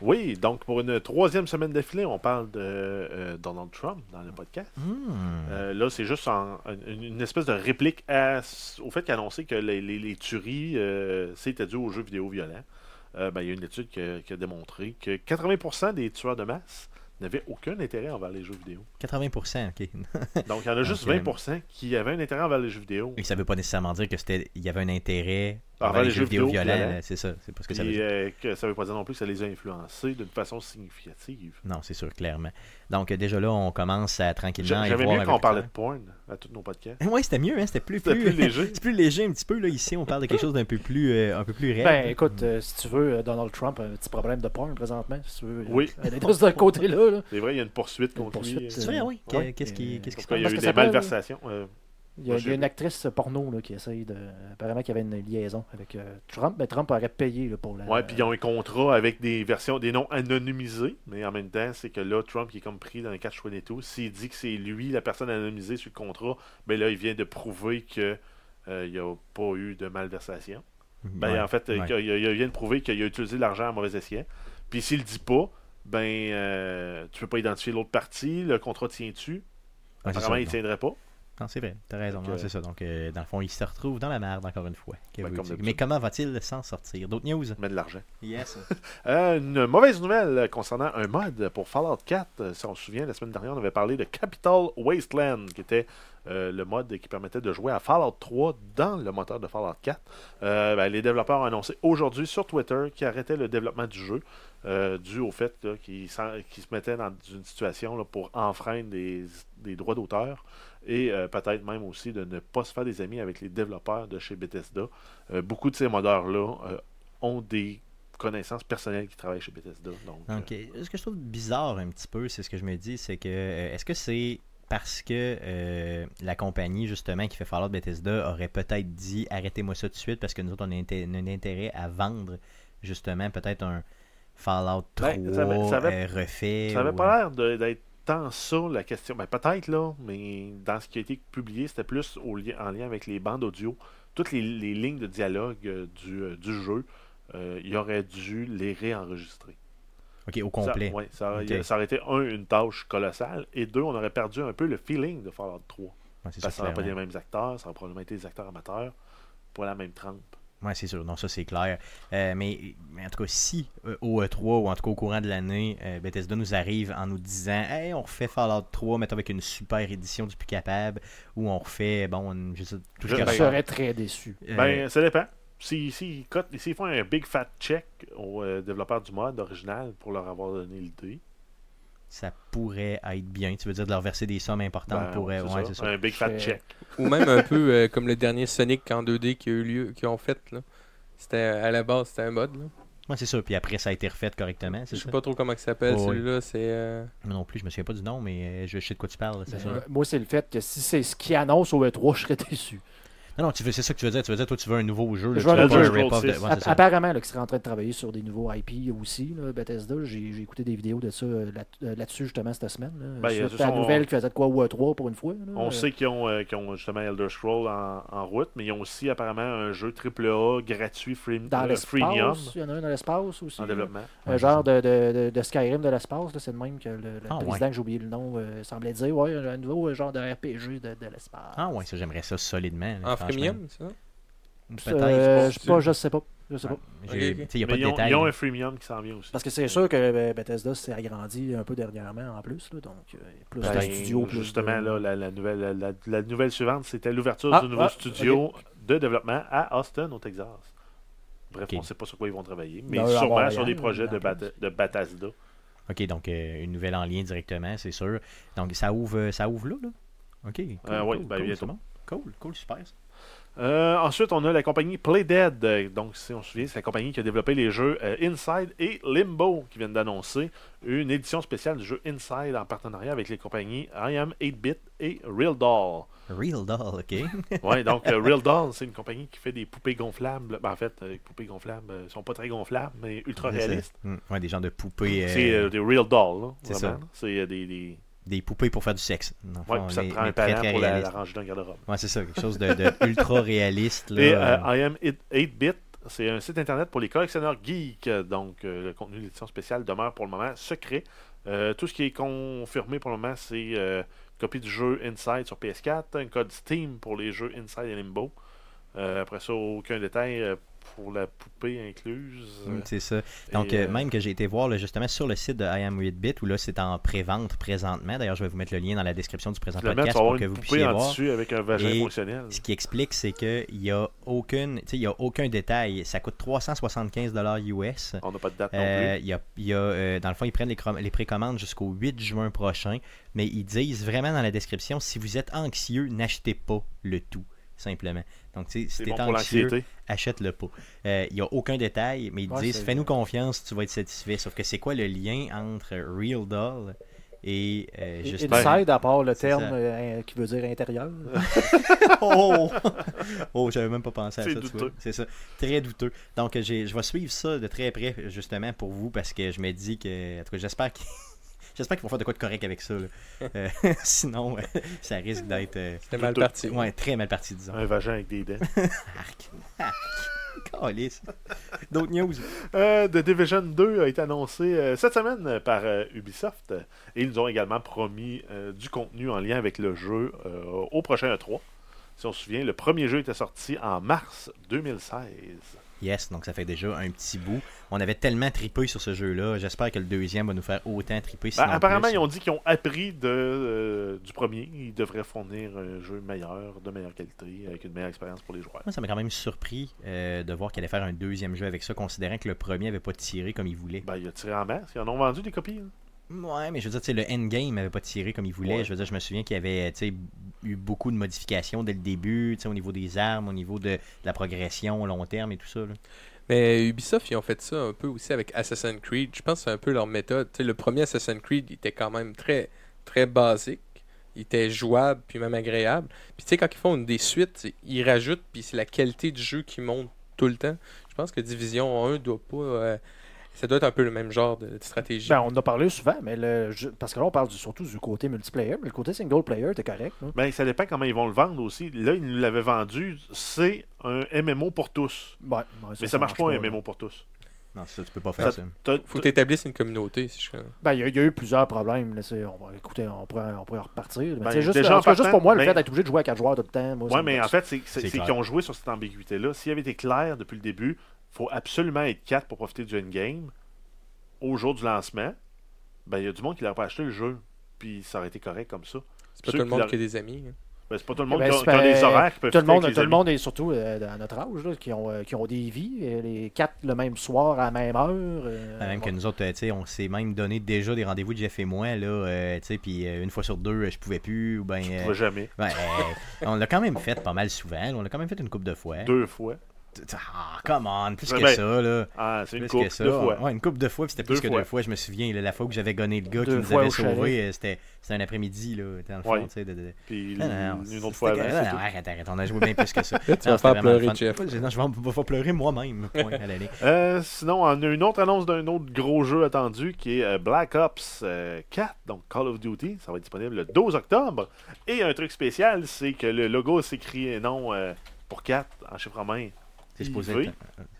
Oui, donc pour une troisième semaine d'affilée, on parle de euh, Donald Trump dans le podcast. Hmm. Euh, là, c'est juste en- une, une espèce de réplique à- au fait qu'il a annoncé que les, les- les tueries, euh, c'était dû aux jeux vidéo violents. Ben, il y a une étude qui a, qui a démontré que 80% des tueurs de masse n'avaient aucun intérêt envers les jeux vidéo. 80%, ok. Donc, il y en a juste Ok. 20% qui avaient un intérêt envers les jeux vidéo. Et ça veut pas nécessairement dire que c'était il y avait un intérêt Envers les les jeux jeux vidéo vidéo violents. violents. euh, C'est ça, c'est pas ce que ça veut dire. euh, que ça veut pas dire non plus que ça les a influencés d'une façon significative. Non, c'est sûr, clairement. Donc, euh, déjà là, on commence à tranquillement. J'a- y J'avais mieux qu'on parlait de porn à tous nos podcasts. Ouais, c'était mieux, hein, c'était plus, C'était plus, plus léger. c'est plus léger un petit peu. Là, ici, on parle de quelque chose d'un peu plus, euh, un peu plus réel. Ben, écoute, euh, si tu veux, Donald Trump a un petit problème de porn présentement. Si tu veux Oui. aller de ce côté-là. Là. C'est vrai, il y a une poursuite contre poursuite, lui. C'est vrai, oui. Qu'est-ce qui, qu'est-ce qui se Pourquoi il y a eu des malversations. Il y a, Moi, il y a j'ai une actrice porno là, qui essaye de. Apparemment qu'il y avait une liaison avec euh, Trump, mais Trump aurait payé là, pour la. Ouais, puis ils ont un contrat avec des versions, des noms anonymisés, mais en même temps, c'est que là, Trump qui est comme pris dans un catch et tout. S'il dit que c'est lui la personne anonymisée sur le contrat, ben là, il vient de prouver que euh, il n'y a pas eu de malversation. Ben Ouais, en fait, euh, ouais. qu'il- il, il vient de prouver qu'il a utilisé l'argent à mauvais escient. Puis s'il le dit pas, ben euh, tu peux pas identifier l'autre partie, le contrat tient-tu? C'est Apparemment, ça, il non. tiendrait pas. Non, c'est vrai, t'as raison, c'est ça. Donc, euh, dans le fond, il se retrouve dans la merde, encore une fois. Ben. Mais comment va-t-il s'en sortir? D'autres news? Mais de l'argent. Yes. Une mauvaise nouvelle concernant un mod pour Fallout 4. Euh, Si on se souvient, la semaine dernière, on avait parlé de Capital Wasteland, qui était euh, le mode qui permettait de jouer à Fallout 3 dans le moteur de Fallout 4. Euh, ben, les développeurs ont annoncé aujourd'hui sur Twitter qu'ils arrêtaient le développement du jeu, euh, dû au fait qu'ils se mettaient dans une situation là, pour enfreindre des, des droits d'auteur et euh, peut-être même aussi de ne pas se faire des amis avec les développeurs de chez Bethesda. Euh, beaucoup de ces modeurs-là euh, ont des connaissances personnelles qui travaillent chez Bethesda. Donc, ce que je trouve bizarre un petit peu, c'est ce que je me dis, c'est que est-ce que c'est parce que euh, la compagnie justement qui fait Fallout Bethesda aurait peut-être dit arrêtez-moi ça tout de suite parce que nous autres on a un intérêt à vendre justement peut-être un Fallout 3 Ben, ça avait- ça avait- euh, refait. ça n'avait ou, pas l'air d'être tant ça la question. Ben, peut-être là, mais dans ce qui a été publié, c'était plus au en lien avec les bandes audio. Toutes les, les lignes de dialogue euh, du, euh, du jeu, euh, il aurait dû les réenregistrer. Ok, au complet. Ça, ouais, ça, aurait- Ok. ça aurait été, un, une tâche colossale, et deux, on aurait perdu un peu le feeling de Fallout 3. Ouais, c'est Parce que ça n'aurait pas les mêmes acteurs, ça aurait probablement été des acteurs amateurs, pas la même trempe. Ouais, c'est sûr. Non, ça, c'est clair. Euh, mais, mais en tout cas, si euh, au E3 ou en tout cas au courant de l'année, euh, Bethesda nous arrive en nous disant Hey, on refait Fallout 3, mettons avec une super édition du plus capable, ou on refait, bon, une- je sais, tout Je- serais très déçu. Euh, Ben, ça dépend. S'ils si, s'ils font un big fat check aux euh, développeurs du mode original pour leur avoir donné l'idée, ça pourrait être bien. Tu veux dire de leur verser des sommes importantes ben, pour. euh, c'est ouais, ça, c'est ça. un big fat check. Ou même un peu euh, comme le dernier Sonic en 2D qui a eu lieu, qui ont fait là. C'était à la base, c'était un mode là. Ouais, c'est ça. Puis après, ça a été refait correctement. Je sais ça. pas trop comment il s'appelle Oh, oui. celui-là, c'est euh, Moi non plus, je me souviens pas du nom, mais euh, je sais de quoi tu parles. C'est Ben, ça. euh, moi, c'est le fait que si c'est ce qu'ils annoncent au E3, je serais déçu. Non, Ah non, tu veux- c'est ça que tu veux dire. Tu veux dire, toi, tu veux un nouveau jeu. là, Je veux un jeu. de- ouais. Apparemment, là, qu'ils seraient en train de travailler sur des nouveaux IP aussi, là, Bethesda. J'ai j'ai écouté des vidéos de ça euh, là- euh, là-dessus justement cette semaine. Là, Ben, la on- nouvelle qui faisait de quoi ou 3 pour une fois. là. On Euh, sait qu'ils ont, euh, qu'ils ont justement Elder Scrolls en, en route, mais ils ont aussi apparemment un jeu AAA gratuit free, Dans euh, freemium l'espace, il y en a un dans l'espace aussi. en là. développement. Un Ouais, genre de, de, de, de Skyrim de l'espace, c'est le même que le, le Ah, président que j'ai oublié le nom euh, semblait dire. Ouais, un nouveau genre de RPG de, de l'espace. Ah ouais, ça, j'aimerais ça solidement. En. Freemium, c'est ça? Peut-être. Euh, je sais pas, je sais pas. Je sais n'y a pas Mais de ils, ont, détails. ils ont un freemium qui s'en vient aussi. Parce que c'est sûr que euh, Bethesda s'est agrandi un peu dernièrement en plus. Là, donc, euh, plus Ben, de studios. Plus justement, de... là, la, la nouvelle, la, nouvelle suivante, c'était l'ouverture Ah, du nouveau ah, studio de développement à Austin, au Texas. Bref, on ne sait pas sur quoi ils vont travailler, mais Ben, à sûrement Montréal, sur des projets de, dans Bat- de Bethesda. Ok, donc euh, une nouvelle en lien directement, c'est sûr. Donc ça ouvre, ça ouvre là, là. Ok. Cool, Euh, oui, cool, ben, cool, bientôt. c'est bon. Cool, cool, super. ça. Euh, ensuite, on a la compagnie Playdead. Donc, si on se souvient, c'est la compagnie qui a développé les jeux euh, Inside et Limbo qui viennent d'annoncer une édition spéciale du jeu Inside en partenariat avec les compagnies I Am 8-Bit et Real Doll. Real doll, ok. Ouais, donc euh, Real Doll, c'est une compagnie qui fait des poupées gonflables. Ben, en fait, les poupées gonflables euh, sont pas très gonflables, mais ultra réalistes. Mm, Ouais, des genres de poupées. C'est des Real Doll, là, c'est ça. C'est des. des... Des poupées pour faire du sexe. Puis ça te prend un parent très pour la, ranger dans le garde-robe. Ouais, c'est ça, quelque chose de, de ultra réaliste. Là, Et euh, euh, I Am 8-Bit, c'est un site internet pour les collectionneurs geeks. Donc, euh, le contenu de l'édition spéciale demeure pour le moment secret. Euh, tout ce qui est confirmé pour le moment, c'est euh, une copie du jeu Inside sur PS4, un code Steam pour les jeux Inside et Limbo. Euh, après ça, aucun détail euh, pour la poupée incluse. Mm, C'est ça. Donc, euh, euh, même que j'ai été voir là, justement sur le site de I Am 8-Bit, où là, c'est en pré-vente présentement. D'ailleurs, je vais vous mettre le lien dans la description du présent podcast pour que vous puissiez en voir. tissu avec un vagin Et fonctionnel. Ce qui explique, c'est qu'il n'y a, aucune, y a aucun détail. Ça coûte 375 US. On n'a pas de date non Euh, plus. y a, y a, dans le fond, ils prennent les précommandes jusqu'au 8 juin prochain, mais ils disent vraiment dans la description si vous êtes anxieux, n'achetez pas le tout, simplement. Donc, tu sais, si C'est tu bon anxieux, achète-le pas. Euh, Il n'y a aucun détail, mais ils Ouais, disent fais-nous confiance, tu vas être satisfait. Sauf que c'est quoi le lien entre Real Doll et euh, Et- juste Inside, à part le terme ça. euh, qui veut dire intérieur. oh, oh j'avais même pas pensé à ça. tu vois. douteux. C'est ça. Très douteux. Donc, je vais suivre ça de très près, justement, pour vous, parce que je me dis que. En tout cas, j'espère qu'ils. J'espère qu'ils vont faire de quoi de correct avec ça. là. Euh, sinon, euh, ça risque d'être euh, C'était mal parti. ouais, très mal parti, disons. Un vagin avec des dents. Arc. Arc. D'autres news? Euh, The Division 2 a été annoncé euh, cette semaine par euh, Ubisoft et ils nous ont également promis euh, du contenu en lien avec le jeu euh, au prochain E3. Si on se souvient, le premier jeu était sorti en mars 2016. Yes, donc ça fait déjà un petit bout. On avait tellement tripé sur ce jeu-là. J'espère que le deuxième va nous faire autant triper. Ben, apparemment, plus. ils ont dit qu'ils ont appris de, euh, du premier. Ils devraient fournir un jeu meilleur, de meilleure qualité, avec une meilleure expérience pour les joueurs. Moi, ça m'a quand même surpris euh, de voir qu'elle allait faire un deuxième jeu avec ça, considérant que le premier avait pas tiré comme il voulait. Ben, il a tiré en masse. Ils en ont vendu des copies. hein. Ouais, mais je veux dire, tu sais, le endgame avait pas tiré comme il voulait. Ouais. Je veux dire, je me souviens qu'il y avait eu beaucoup de modifications dès le début, au niveau des armes, au niveau de, de la progression long terme et tout ça. là. Mais Ubisoft, ils ont fait ça un peu aussi avec Assassin's Creed. Je pense que c'est un peu leur méthode. Le premier Assassin's Creed il était quand même très, très basique. Il était jouable, puis même agréable. Puis tu sais, quand ils font des suites, ils rajoutent, puis c'est la qualité du jeu qui monte tout le temps. Je pense que Division 1 doit pas... euh, ça doit être un peu le même genre de, de stratégie. Ben, on en a parlé souvent, mais le jeu- parce que là, on parle du- surtout du côté multiplayer, mais le côté single player, t'es correct. là. Ben, ça dépend comment ils vont le vendre aussi. Là, ils nous l'avaient vendu. C'est un MMO pour tous. Ouais, ouais, Mais ça marche pas, un. MMO pour tous. Non, ça, tu peux pas faire Ça- ça. Faut t'as- établir une communauté, si je Ben, il y, a- il y a eu plusieurs problèmes. Là, on va, écoutez, on pourrait, on pourrait en repartir. Mais Ben, tu juste, déjà, en pour moi, le mais- fait d'être obligé de jouer à 4 joueurs tout le temps, ça me mais en fait, c'est qu'ils ont joué sur cette ambiguïté-là. S'il avait été clair depuis le début, faut absolument être 4 pour profiter du endgame. Au jour du lancement, ben il y a du monde qui n'aurait pas acheté le jeu. Puis ça aurait été correct comme ça. C'est pas tout le monde qui a des amis. hein. Ben, c'est pas tout le monde Ben, qui, a, qui des horaires qui peuvent Tout le monde, avec tout le monde est surtout euh, à notre âge, là, qui, ont, euh, qui ont des vies, euh, les quatre le même soir à la même heure. euh, Ben, même que nous autres, euh, tu sais, on s'est même donné déjà des rendez-vous de Jeff et moi, là, euh, tu sais, puis euh, une fois sur deux, je pouvais plus, ou ben... Je euh, pouvais jamais. euh, on l'a quand même fait pas mal souvent, là, on l'a quand même fait une couple de fois. Deux fois. Ah, come on, plus que ben, ça, là. Ah, c'est une coupe que ça. de fois. Ouais, une coupe de fois, puis c'était plus que deux fois. Je me souviens, la fois que j'avais gonné le gars qui nous avait sauvés, euh, c'était un après-midi, là, dans le fond, tu sais. de- de- Puis une autre fois avant. Arrête, arrête, on a joué bien plus que ça. Tu vas faire pleurer. Jeff. Non, je vais, en- faire pleurer moi-même. Point à l'aller. Euh, sinon, on a une autre annonce d'un autre gros jeu attendu qui est euh, Black Ops euh, 4, donc Call of Duty. Ça va être disponible le 12 octobre. Et un truc spécial, c'est que le logo s'écrit non pour 4 en chiffre romain. C'est supposé IV. être.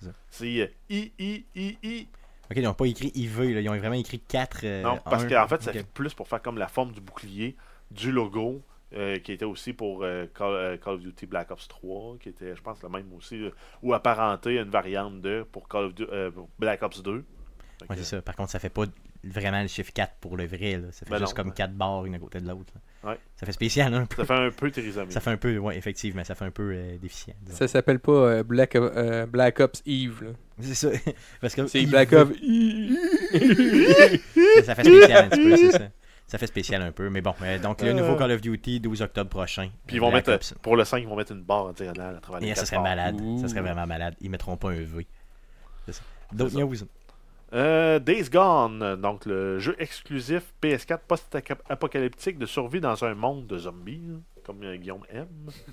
euh, c'est euh, I, I, I, I. Ok, ils n'ont pas écrit IV, là, ils ont vraiment écrit 4. Non, parce qu'en fait, ça fait plus pour faire comme la forme du bouclier, du logo, euh, qui était aussi pour euh, Call, euh, Call of Duty Black Ops 3, qui était, je pense, le même aussi, euh, ou apparenté à une variante de pour Call of Du- euh, pour Black Ops 2. Fait Ouais, que, c'est ça. Par contre, ça fait pas vraiment le chiffre 4 pour le vrai. Là. Ça fait Ben juste non, comme ouais. 4 barres une à côté de l'autre. Ouais. Ça fait spécial, hein, un peu. Ça fait un peu Theresa. Ça fait un peu, ouais, effectivement, ça fait un peu euh, déficient. disons. Ça s'appelle pas euh, Black, euh, Black Ops Eve. C'est ça. Parce que C'est Black Ops Eve. Ça fait spécial un petit peu, c'est ça. Ça fait spécial un peu. Mais bon, euh, donc le nouveau. Call of Duty, 12 octobre prochain. Puis ils vont Black mettre, Ops. pour le 5, ils vont mettre une barre diagonale à travers les Et ça serait barres. malade. Ouh. Ça serait vraiment malade. Ils mettront pas un V. C'est ça. D'autres C'est ça. news? Euh, Days Gone, donc le jeu exclusif PS4 post-apocalyptique de survie dans un monde de zombies, comme euh, Guillaume aime.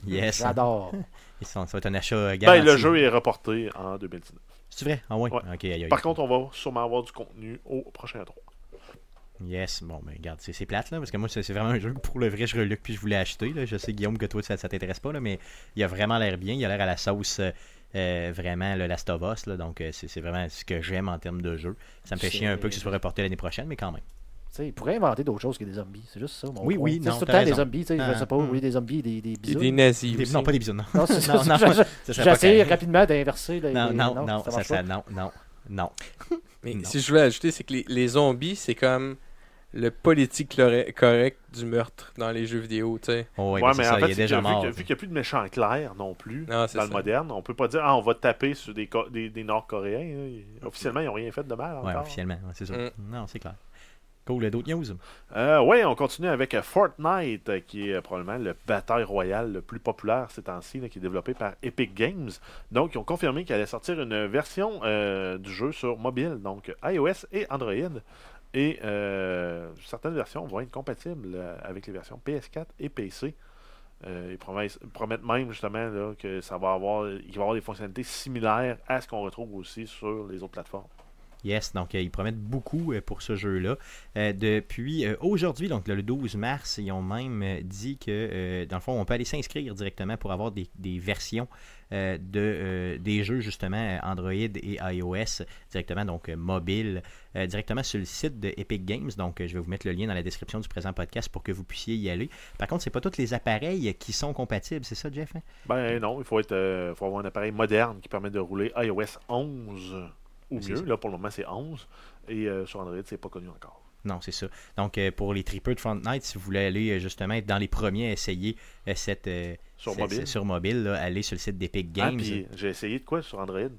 Yes. J'adore. Ils sont- Ça va être un achat euh, Ben, garanti. le jeu est reporté en 2019. C'est vrai? Ah ouais? Ouais. Ok, aïe, aïe. Par contre, on va sûrement avoir du contenu au prochain 3. Yes, bon, ben regarde, c'est plate là, parce que moi, c'est vraiment un jeu que pour le vrai, je reluque puis je voulais acheter. Là. Je sais, Guillaume, que toi, ça, ça t'intéresse pas, là, mais il a vraiment l'air bien. Il a l'air à la sauce euh, vraiment le Last of Us, là, donc euh, c'est vraiment ce que j'aime en termes de jeu. Ça me fait chier un peu que ce soit reporté l'année prochaine, mais quand même. Tu sais, ils pourraient inventer d'autres choses que des zombies. C'est juste ça. Mon Oui, point. oui, non, C'est tout le temps des zombies. sais, Ah, Je sais pas, oui, des zombies, des, des Et bisounes. des nazis Des- non, pas des bisous, non. Non. Non, non, J'essaie rapidement d'inverser. les- Non, non, non, ça, marche ça, pas. non, non, non. Mais Non. si je veux ajouter, c'est que les, les zombies, c'est comme le politique corre- correct du meurtre dans les jeux vidéo, tu sais. Oh, ouais, mais ça, il est déjà que vu mort. que- vu qu'il n'y a plus de méchants clairs non plus Non, c'est dans le ça. moderne, on peut pas dire ah, on va taper sur des, co- des, des Nord-Coréens. Officiellement, ils n'ont rien fait de mal Ouais, encore. officiellement, ouais, c'est ça. Mm. Non, c'est clair. Cool, d'autres news? Euh, ouais, on continue avec euh, Fortnite, euh, qui est euh, probablement le bataille royale le plus populaire ces temps-ci, qui est développé par Epic Games. Donc, ils ont confirmé qu'il allait sortir une version euh, du jeu sur mobile, donc iOS et Android. Et euh, certaines versions vont être compatibles euh, avec les versions PS4 et PC. Euh, ils, promettent, même justement là, que ça va avoir, va y avoir des fonctionnalités similaires à ce qu'on retrouve aussi sur les autres plateformes. Yes, donc ils promettent beaucoup pour ce jeu-là. Depuis aujourd'hui, donc le 12 mars, ils ont même dit que, dans le fond, on peut aller s'inscrire directement pour avoir des, versions de, euh, des jeux, justement, euh, Android et iOS, directement, donc euh, mobile, euh, directement sur le site de Epic Games. Donc, euh, je vais vous mettre le lien dans la description du présent podcast pour que vous puissiez y aller. Par contre, c'est pas tous les appareils qui sont compatibles, c'est ça, Jeff? hein? Ben non, il faut, être, euh, faut avoir un appareil moderne qui permet de rouler iOS 11 ou mieux. Là, pour le moment, c'est 11. Et euh, sur Android, c'est pas connu encore. Non, c'est ça. Donc, euh, pour les tripeux de Fortnite, si vous voulez aller euh, justement être dans les premiers à essayer euh, cette, euh, Sur mobile. sur mobile, là, allez sur le site d'Epic Ah, Games. j'ai essayé de quoi sur Android,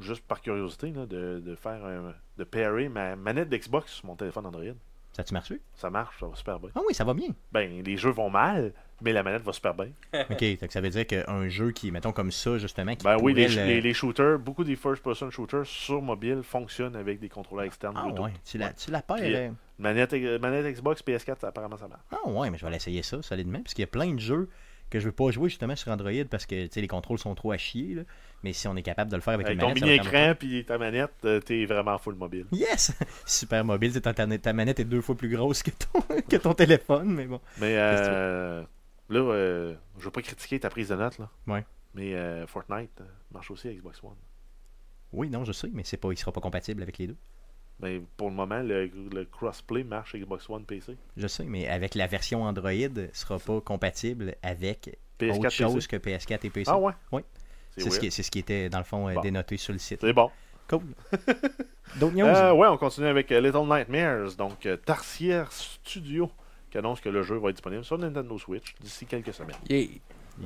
juste par curiosité, là, de, de faire un, de pairer ma manette d'Xbox sur mon téléphone Android. ça a-tu marché? Ça marche, ça va super bien. Ah oui, ça va bien. Ben, les jeux vont mal, mais la manette va super bien. ok, que ça veut dire qu'un jeu qui, mettons comme ça, justement, qui Ben oui, les, le- les, les shooters, beaucoup des first-person shooters sur mobile fonctionnent avec des contrôleurs externes Ah Bluetooth. ouais, tu la, tu la perds. Puis, euh, Manette, manette Xbox, PS4, ça, apparemment ça marche. Ah ouais, mais je vais l'essayer ça, solidement, parce qu'il y a plein de jeux que je veux pas jouer justement sur Android parce que tu sais, les contrôles sont trop à chier. là. Mais si on est capable de le faire avec, Avec une ton manette, être mini-écran puis ta manette, euh, t'es vraiment full mobile. Yes! Super mobile, ta, ta manette est deux fois plus grosse que ton, que ton téléphone, mais bon. Mais euh, là, euh, je veux pas critiquer ta prise de notes, là. Ouais. Mais euh, Fortnite euh, marche aussi à Xbox One. Oui, non, je sais, mais c'est pas, il sera pas compatible avec les deux. Mais pour le moment, le, le crossplay marche Xbox One PC. Je sais, mais avec la version Android, sera pas compatible avec PS4 autre chose PC. que PS4 et PC. Ah ouais? Oui. C'est ce, qui, ce qui était, dans le fond, euh, Bon. dénoté sur le site. C'est bon. Cool. D'autres news? Euh, ouais, on continue avec Little Nightmares. Donc, Tarsier Studio qui annonce que le jeu va être disponible sur Nintendo Switch d'ici quelques semaines. Yeah.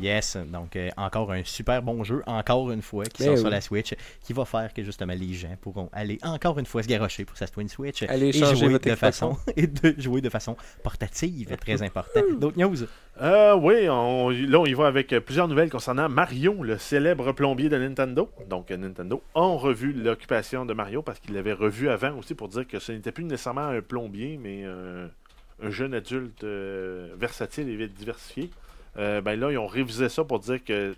Yes, donc euh, encore un super bon jeu, encore une fois, qui Ben sort sur la Switch, qui va faire que justement les gens pourront aller encore une fois se garrocher pour sa Twin Switch Allez et jouer de façon et de jouer de façon portative, très important. D'autres news? Euh, oui, on, là, on y va avec plusieurs nouvelles concernant Mario, le célèbre plombier de Nintendo. Donc, Nintendo a revu l'occupation de Mario parce qu'il l'avait revu avant aussi pour dire que ce n'était plus nécessairement un plombier, mais euh, un jeune adulte euh, versatile et diversifié. Euh, ben là, ils ont révisé ça pour dire que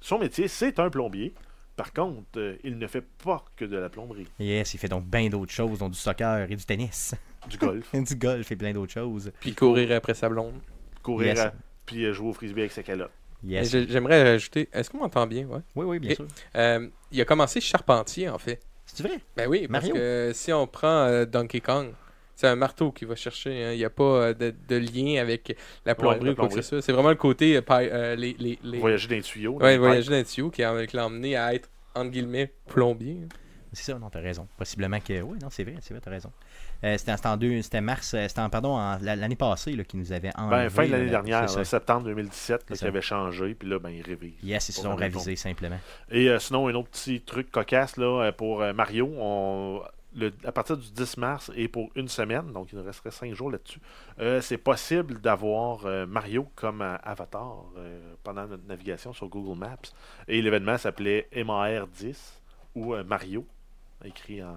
son métier, c'est un plombier. Par contre, euh, il ne fait pas que de la plomberie, Yes, il fait donc bien d'autres choses, dont du soccer et du tennis, du golf, du golf et plein d'autres choses. Puis courir après sa blonde. courir, Yes. à- puis euh, jouer au frisbee avec sa calotte. Yes. J'aimerais rajouter. Est-ce qu'on m'entend bien? Ouais? Oui, oui, bien Et- sûr. Euh, il a commencé charpentier, en fait. C'est vrai? Ben oui, parce Mario? que si on prend euh, Donkey Kong, c'est un marteau qui va chercher. hein. Il n'y a pas euh, de, de lien avec la plomberie ou quoi que ce soit. C'est vraiment le côté euh, euh, les, les, les... Voyager dans les tuyaux. dans Ouais, les voyager dans les tuyaux qui l'a emmené à être, entre guillemets, plombier. C'est ça, non, t'as raison. Possiblement que. Oui, non, c'est vrai, c'est vrai, t'as raison. Euh, c'était, en deux, c'était mars, c'était en, pardon, en- l'année passée là, qui nous avait enlevé. Ben, fin de l'année dernière, c'est là, septembre 2017, là, C'est qui ça. avait changé, puis là, ben, ils révisent. Yes, ils se sont ravisés simplement. Et euh, sinon, un autre petit truc cocasse là, pour euh, Mario, on- à partir du 10 mars et pour une semaine, donc il nous resterait 5 jours là-dessus, euh, c'est possible d'avoir euh, Mario comme euh, avatar pendant notre navigation sur Google Maps. Et l'événement s'appelait MAR10 ou Mario, écrit en,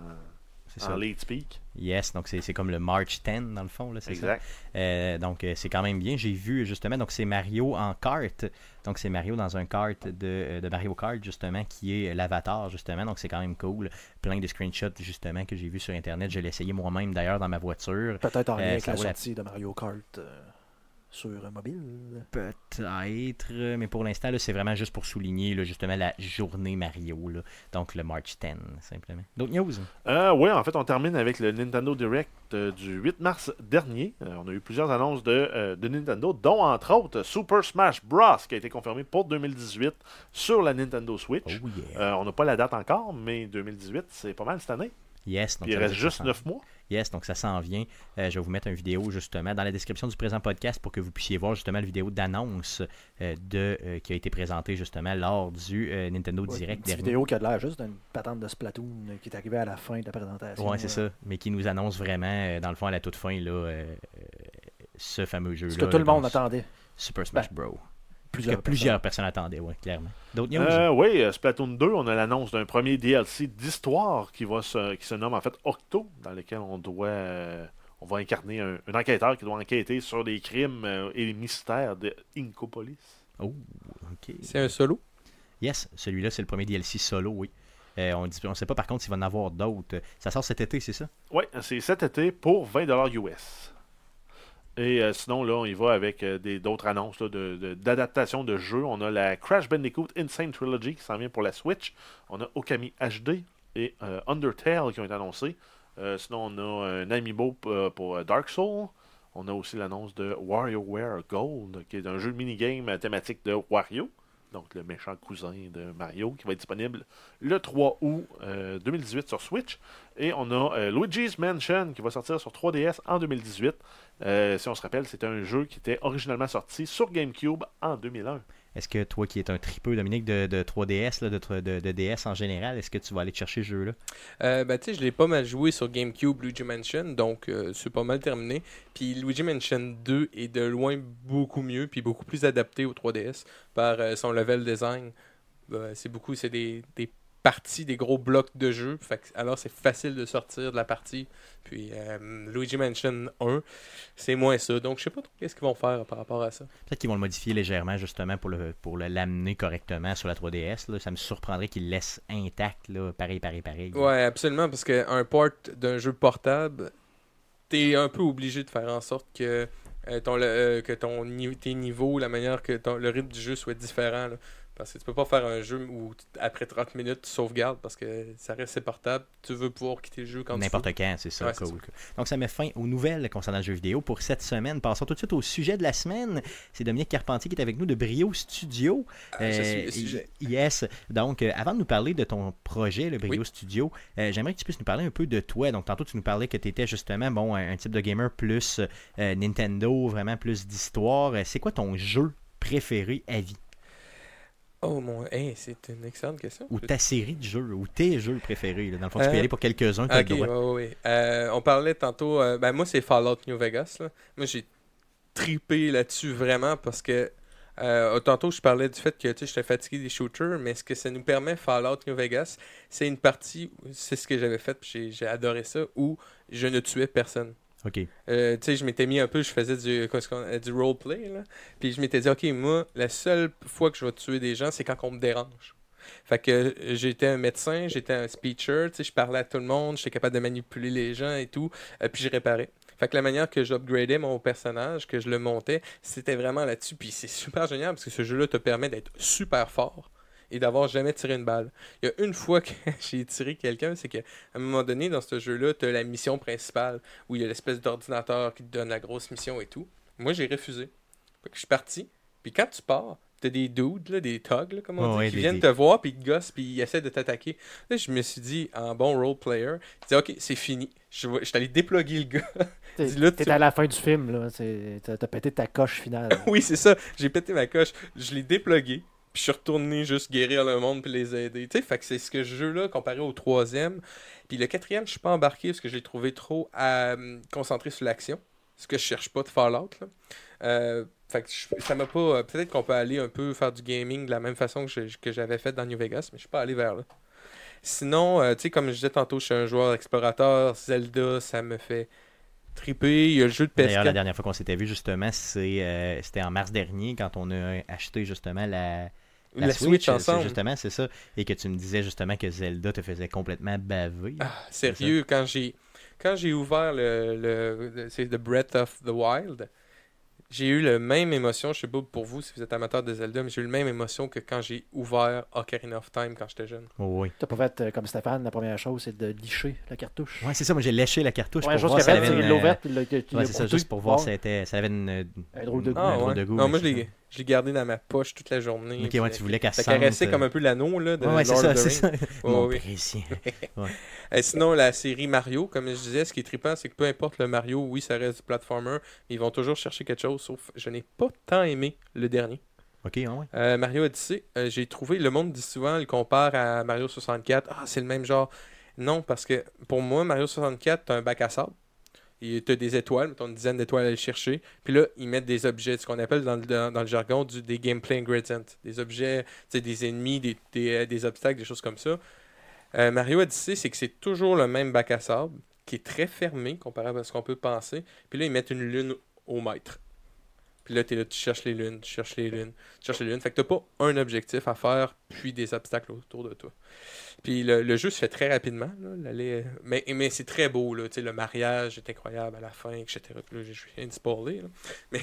C'est en ça. late speak. Yes, donc c'est, c'est comme le March 10 dans le fond, là, ça. Exact. Euh, donc euh, c'est quand même bien. J'ai vu justement, donc c'est Mario en kart. Donc c'est Mario dans un kart de, euh, de Mario Kart justement qui est l'avatar justement. Donc c'est quand même cool. Plein de screenshots justement que j'ai vu sur internet. Je l'ai essayé moi-même d'ailleurs dans ma voiture. Peut-être en lien Euh, avec la sortie de Mario Kart euh, sur mobile? Peut-être, euh, mais pour l'instant, c'est vraiment juste pour souligner là, justement la journée Mario. là. Donc le March 10, simplement. D'autres news? Euh, oui, en fait, on termine avec le Nintendo Direct euh, du 8 mars dernier. Euh, on a eu plusieurs annonces de, euh, de Nintendo, dont entre autres Super Smash Bros. qui a été confirmé pour 2018 sur la Nintendo Switch. Oh yeah. Euh, on n'a pas la date encore, mais 2018, c'est pas mal cette année. Yes, donc Puis il reste juste s'en- 9 mois. Yes, donc ça s'en vient. Euh, je vais vous mettre une vidéo justement dans la description du présent podcast pour que vous puissiez voir justement la vidéo d'annonce euh, de euh, qui a été présentée justement lors du Nintendo Ouais, une Direct petite dernier. vidéo qui a l'air juste d'une patente de Splatoon qui est arrivée à la fin de la présentation. Ouais, c'est ça. Mais qui nous annonce vraiment, dans le fond, à la toute fin, là, ce fameux jeu-là. Ce que tout le monde attendait. Super Smash Bros. Plusieurs que plusieurs personnes attendaient, ouais, clairement. D'autres news Euh, oui, euh, Splatoon 2, on a l'annonce d'un premier DLC d'histoire qui, va se, qui se nomme en fait Octo, dans lequel on doit euh, on va incarner un, un enquêteur qui doit enquêter sur les crimes euh, et les mystères de Incopolis. Oh, ok. C'est un solo? Yes, celui-là, c'est le premier DLC solo, oui. Euh, on ne sait pas par contre s'il va en avoir d'autres. Ça sort cet été, c'est ça? Oui, c'est cet été pour 20$ US. Et euh, sinon, là, on y va avec euh, d'autres annonces de- d'adaptation de, jeux. On a la Crash Bandicoot Insane Trilogy qui s'en vient pour la Switch. On a Okami HD et euh, Undertale qui ont été annoncés. Sinon, on a un amiibo pour euh, Dark Souls. On a aussi l'annonce de WarioWare Gold, qui est un jeu de minigame thématique de Wario. Donc, le méchant cousin de Mario, qui va être disponible le 3 août euh, 2018 sur Switch. Et on a euh, Luigi's Mansion qui va sortir sur 3DS en 2018. Euh, si on se rappelle, c'était un jeu qui était originalement sorti sur GameCube en 2001. Est-ce que toi qui es un tripeux, Dominique, de, de 3DS, là, de, de- DS en général, est-ce que tu vas aller chercher ce jeu-là? Euh, ben, sais, je l'ai pas mal joué sur GameCube, Luigi Mansion, donc euh, c'est pas mal terminé. Puis Luigi Mansion 2 est de loin beaucoup mieux, puis beaucoup plus adapté au 3DS par euh, son level design. Euh, c'est beaucoup, c'est des, des parties, des gros blocs de jeu. Fait que- alors c'est facile de sortir de la partie. Puis euh, Luigi Mansion 1, c'est moins ça. Donc je sais pas trop qu'est-ce qu'ils vont faire par rapport à ça. Peut-être qu'ils vont le modifier légèrement justement pour le pour le l'amener correctement sur la 3DS. Là. Ça me surprendrait qu'ils le laissent intact, là, pareil, pareil, pareil. Ouais, absolument, parce qu'un port d'un jeu portable, t'es un peu obligé de faire en sorte que euh, ton, le- euh, que ton tes niveaux, la manière que ton- le rythme du jeu soit différent. là. Parce que tu peux pas faire un jeu où après 30 minutes tu sauvegardes parce que ça reste c'est portable. Tu veux pouvoir quitter le jeu quand tu veux. N'importe quand, c'est ça, Ouais, cool. Donc ça met fin aux nouvelles concernant le jeu vidéo pour cette semaine. Passons tout de suite au sujet de la semaine. C'est Dominique Carpentier qui est avec nous de Brio Studio. Ah, je suis Euh, le sujet. Yes. Donc, euh, avant de nous parler de ton projet, le Brio Oui. Studio, euh, j'aimerais que tu puisses nous parler un peu de toi. Donc, tantôt, tu nous parlais que tu étais justement bon, un, un type de gamer plus euh, Nintendo, vraiment plus d'histoire. Euh, C'est quoi ton jeu préféré à vie? Oh mon, hey, c'est une excellente question. Ou ta série de jeux, ou tes jeux préférés. là. Dans le fond, tu peux y Euh, aller pour quelques-uns, as Ok, le ouais. Euh, on parlait tantôt, euh, ben moi c'est Fallout New Vegas. Là. Moi j'ai tripé là-dessus vraiment parce que euh, tantôt je parlais du fait que j'étais fatigué des shooters, mais ce que ça nous permet Fallout New Vegas, c'est une partie, c'est ce que j'avais fait, j'ai adoré ça, où je ne tuais personne. Euh, tu sais, je m'étais mis un peu, je faisais du, euh, du roleplay, là. Puis je m'étais dit, OK, moi, la seule fois que je vais tuer des gens, c'est quand on me dérange. Fait que euh, j'étais un médecin, j'étais un speecher, tu sais, je parlais à tout le monde, j'étais capable de manipuler les gens et tout, puis je réparais. Fait que la manière que j'upgradais mon personnage, que je le montais, c'était vraiment là-dessus. Puis c'est super génial parce que ce jeu-là te permet d'être super fort et d'avoir jamais tiré une balle. Il y a une fois que j'ai tiré quelqu'un, c'est qu'à un moment donné, dans ce jeu-là, tu as la mission principale où il y a l'espèce d'ordinateur qui te donne la grosse mission et tout. Moi, j'ai refusé. Fait que je suis parti. Puis quand tu pars, t'as des dudes, là, des thugs, là, comme on dit, ouais, qui des- viennent des- te voir, puis ils te gossent, puis ils essaient de t'attaquer. Là, je me suis dit, en bon role player, je dis, OK, c'est fini. Je je suis allé déploguer le gars. T'es tu- à la fin du film, là. T'as pété ta coche finale. oui, c'est ça. J'ai pété ma coche. Je l'ai déplogué. Puis je suis retourné juste guérir le monde puis les aider. Tu sais, fait que c'est ce que ce jeu-là comparé au troisième. Puis le quatrième, je suis pas embarqué parce que je l'ai trouvé trop euh, concentré sur l'action. Ce que je cherche pas de Fallout. Là. Euh, fait que je- ça m'a pas. euh, Peut-être qu'on peut aller un peu faire du gaming de la même façon que j'avais fait dans New Vegas, mais je suis pas allé vers là. Sinon, tu sais, comme je disais tantôt, je suis un joueur explorateur. Zelda, ça me fait triper. Il y a le jeu de D'ailleurs, la PS4. dernière fois qu'on s'était vu, justement, c'est, euh, c'était en mars dernier, quand on a acheté justement la, La, Switch, ensemble. Justement, c'est ça. Et que tu me disais justement que Zelda te faisait complètement baver. Ah, sérieux, quand j'ai quand j'ai ouvert le, le- c'est The Breath of the Wild, j'ai eu la même émotion, je sais pas pour vous si vous êtes amateur de Zelda, mais j'ai eu la même émotion que quand j'ai ouvert Ocarina of Time quand j'étais jeune. Oh, oui. T'as pas fait euh, comme Stéphane, la première chose, c'est de licher la cartouche. Ouais, c'est ça. Moi, j'ai léché la cartouche La première pour chose voir si elle fait, avait c'est une... puis il l'a- il Ouais, c'est ça, juste pour voir si était, si elle avait une... Un drôle de goût. un Ah, drôle ouais. de goût. non, moi je c'est l'ai je l'ai gardé dans ma poche toute la journée. Ok, ouais, tu voulais qu'elle Ça sente, caressait euh, comme un peu l'anneau là, de Ouais, ouais, c'est Lord ça, of the ça. Précieux. Et sinon, la série Mario, comme je disais, ce qui est trippant, c'est que peu importe le Mario, oui, ça reste du platformer, mais ils vont toujours chercher quelque chose, sauf je n'ai pas tant aimé le dernier. Ok, ouais, ouais. Euh, Mario Odyssey, euh, j'ai trouvé, le monde dit souvent, il compare à Mario 64, ah, c'est le même genre. Non, parce que pour moi, Mario 64, t'as un bac à sable. Et t'as des étoiles, t'as une dizaine d'étoiles à aller chercher. Puis là, ils mettent des objets, ce qu'on appelle dans le, jargon des gameplay ingredients. Des objets, tu des ennemis, euh, des obstacles, des choses comme ça. Euh, Mario Odyssey, c'est que c'est toujours le même bac à sable, qui est très fermé comparé à ce qu'on peut penser. Puis là, ils mettent une lune au mètre. Puis là, t'es là, tu cherches les lunes, tu cherches les lunes, tu cherches les lunes. Fait que t'as pas un objectif à faire, puis des obstacles autour de toi. Puis le, le jeu se fait très rapidement. Là, l'aller- mais mais c'est très beau. Là, tu le mariage est incroyable à la fin, etc. Puis là, je viens de spoiler. là. Mais,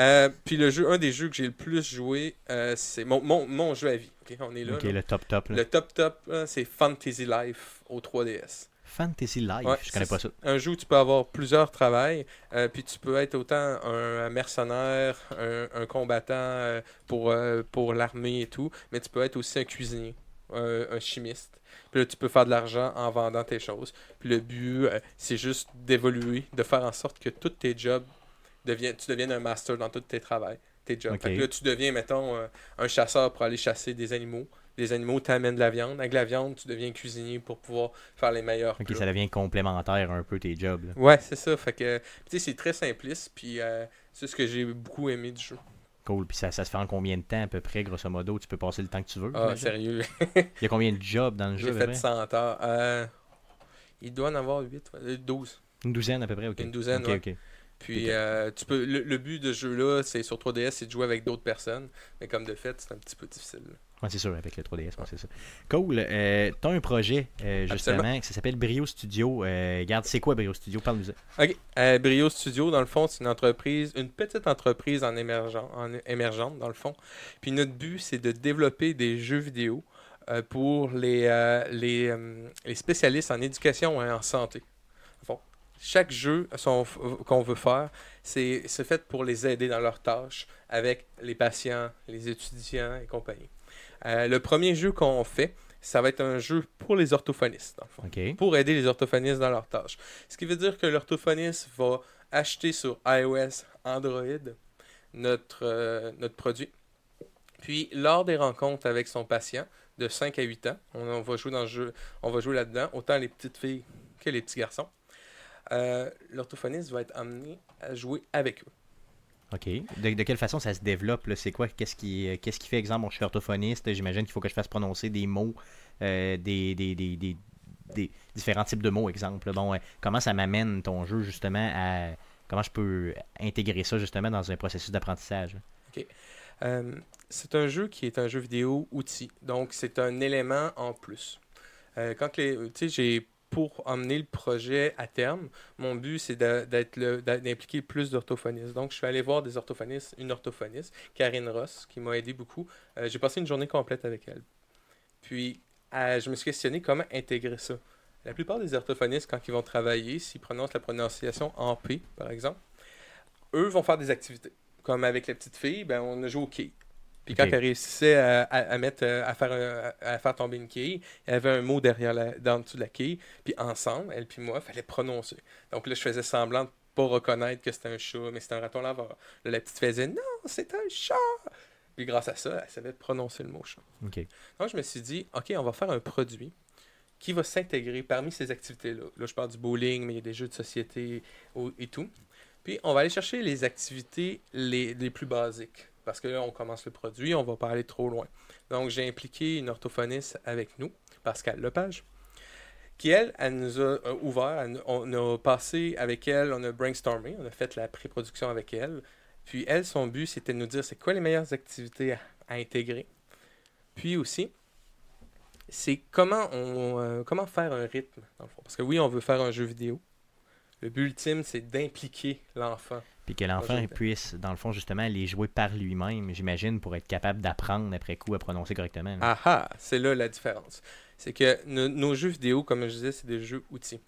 euh, puis le jeu, un des jeux que j'ai le plus joué, euh, c'est mon, mon, mon jeu à vie. On est là. Le top top. là. Le top top, c'est Fantasy Life au 3DS. Fantasy Life, Ouais, je connais c'est pas ça. Un jeu où tu peux avoir plusieurs travails, euh, puis tu peux être autant un, mercenaire, un, un combattant euh, pour, euh, pour l'armée et tout, mais tu peux être aussi un cuisinier, un, chimiste. Puis là, tu peux faire de l'argent en vendant tes choses. Puis le but, c'est juste d'évoluer, de faire en sorte que tous tes jobs, deviennent, tu deviennes un master dans tous tes travaux, tes jobs. Ok. Fait que là, tu deviens, mettons, un chasseur pour aller chasser des animaux. Les animaux t'amènent de la viande. Avec la viande, tu deviens cuisinier pour pouvoir faire les meilleurs Ok, plats. ça devient complémentaire un peu tes jobs. là. Ouais, c'est ça. Fait que, tu sais, c'est très simpliste, puis euh, c'est ce que j'ai beaucoup aimé du jeu. Cool. Puis ça, ça se fait en combien de temps à peu près, grosso modo? Tu peux passer le temps que tu veux. Ah, sérieux. Il y a combien de jobs dans le jeu j'ai fait près? 100 heures. Euh, il doit en avoir 8, 12. Une douzaine à peu près, ok. Une douzaine, Ok, ouais. ok. Puis, euh, tu peux, le, le but de ce jeu-là, c'est sur 3DS, c'est de jouer avec d'autres personnes. Mais comme de fait, c'est un petit peu difficile. Ouais, c'est sûr, avec le 3DS, ouais, c'est ça. Cool. Euh, T'as un projet, euh, justement, qui s'appelle Brio Studio. Euh, regarde, c'est quoi Brio Studio? Parle-nous. OK. Euh, Brio Studio, dans le fond, c'est une entreprise, une petite entreprise en, émergent, en émergente, dans le fond. Puis notre but, c'est de développer des jeux vidéo euh, pour les, les, les spécialistes en éducation et en santé. Chaque jeu qu'on veut faire, c'est fait pour les aider dans leurs tâches avec les patients, les étudiants et compagnie. Euh, le premier jeu qu'on fait, ça va être un jeu pour les orthophonistes, dans le fond Ok. pour aider les orthophonistes dans leurs tâches. Ce qui veut dire que l'orthophoniste va acheter sur iOS, Android, notre, euh, notre produit. Puis, lors des rencontres avec son patient, de 5 à 8 ans, on, on va jouer dans le jeu, on va jouer là-dedans, autant les petites filles que les petits garçons. Euh, L'orthophoniste va être amené à jouer avec eux. OK. De, de quelle façon ça se développe? là? C'est quoi? Qu'est-ce qui, euh, qu'est-ce qui fait, exemple, bon, je suis orthophoniste, j'imagine qu'il faut que je fasse prononcer des mots, euh, des, des, des, des- des différents types de mots, exemple. Bon, euh, comment ça m'amène ton jeu, justement, à... Comment je peux intégrer ça, justement, dans un processus d'apprentissage? Euh, c'est un jeu qui est un jeu vidéo outil. Donc, c'est un élément en plus. Euh, quand les, tu sais, j'ai pour emmener le projet à terme, mon but c'est d'impliquer plus d'orthophonistes. Donc, je suis allé voir des orthophonistes, une orthophoniste, Karine Ross, qui m'a aidé beaucoup. Euh, j'ai passé une journée complète avec elle. Puis, je me suis questionné comment intégrer ça. La plupart des orthophonistes, quand ils vont travailler, s'ils prononcent la prononciation en P, par exemple, eux vont faire des activités. Comme avec la petite fille, ben, on a au quai. Puis quand elle réussissait à, à- à mettre, euh, à, faire un- à faire tomber une quille, il y avait un mot derrière la, dans le dessous de la quille. Puis ensemble, elle puis moi, il fallait prononcer. Donc là, je faisais semblant de pas reconnaître que c'était un chat, mais c'était un raton laveur. Là, la petite faisait non, c'est un chat. Puis grâce à ça, elle savait prononcer le mot chat. Donc, je me suis dit, OK, on va faire un produit qui va s'intégrer parmi ces activités-là. Là, je parle du bowling, mais il y a des jeux de société et tout. Puis, on va aller chercher les activités les, les plus basiques. Parce que là, on commence le produit, on va pas aller trop loin. Donc, j'ai impliqué une orthophoniste avec nous, Pascal Lepage, qui, elle, elle nous a euh, ouvert, on a passé avec elle, on a brainstormé, on a fait la pré-production avec elle. Puis, elle, son but, c'était de nous dire c'est quoi les meilleures activités à- à intégrer. Puis aussi, c'est comment on euh, comment faire un rythme dans le fond. Parce que oui, on veut faire un jeu vidéo. Le but ultime, c'est d'impliquer l'enfant. Puis que l'enfant puisse, dans le fond, justement, les jouer par lui-même, j'imagine, pour être capable d'apprendre après coup à prononcer correctement. là. Ah ah, c'est là la différence. C'est que no- nos jeux vidéo, comme je disais, c'est des jeux outils.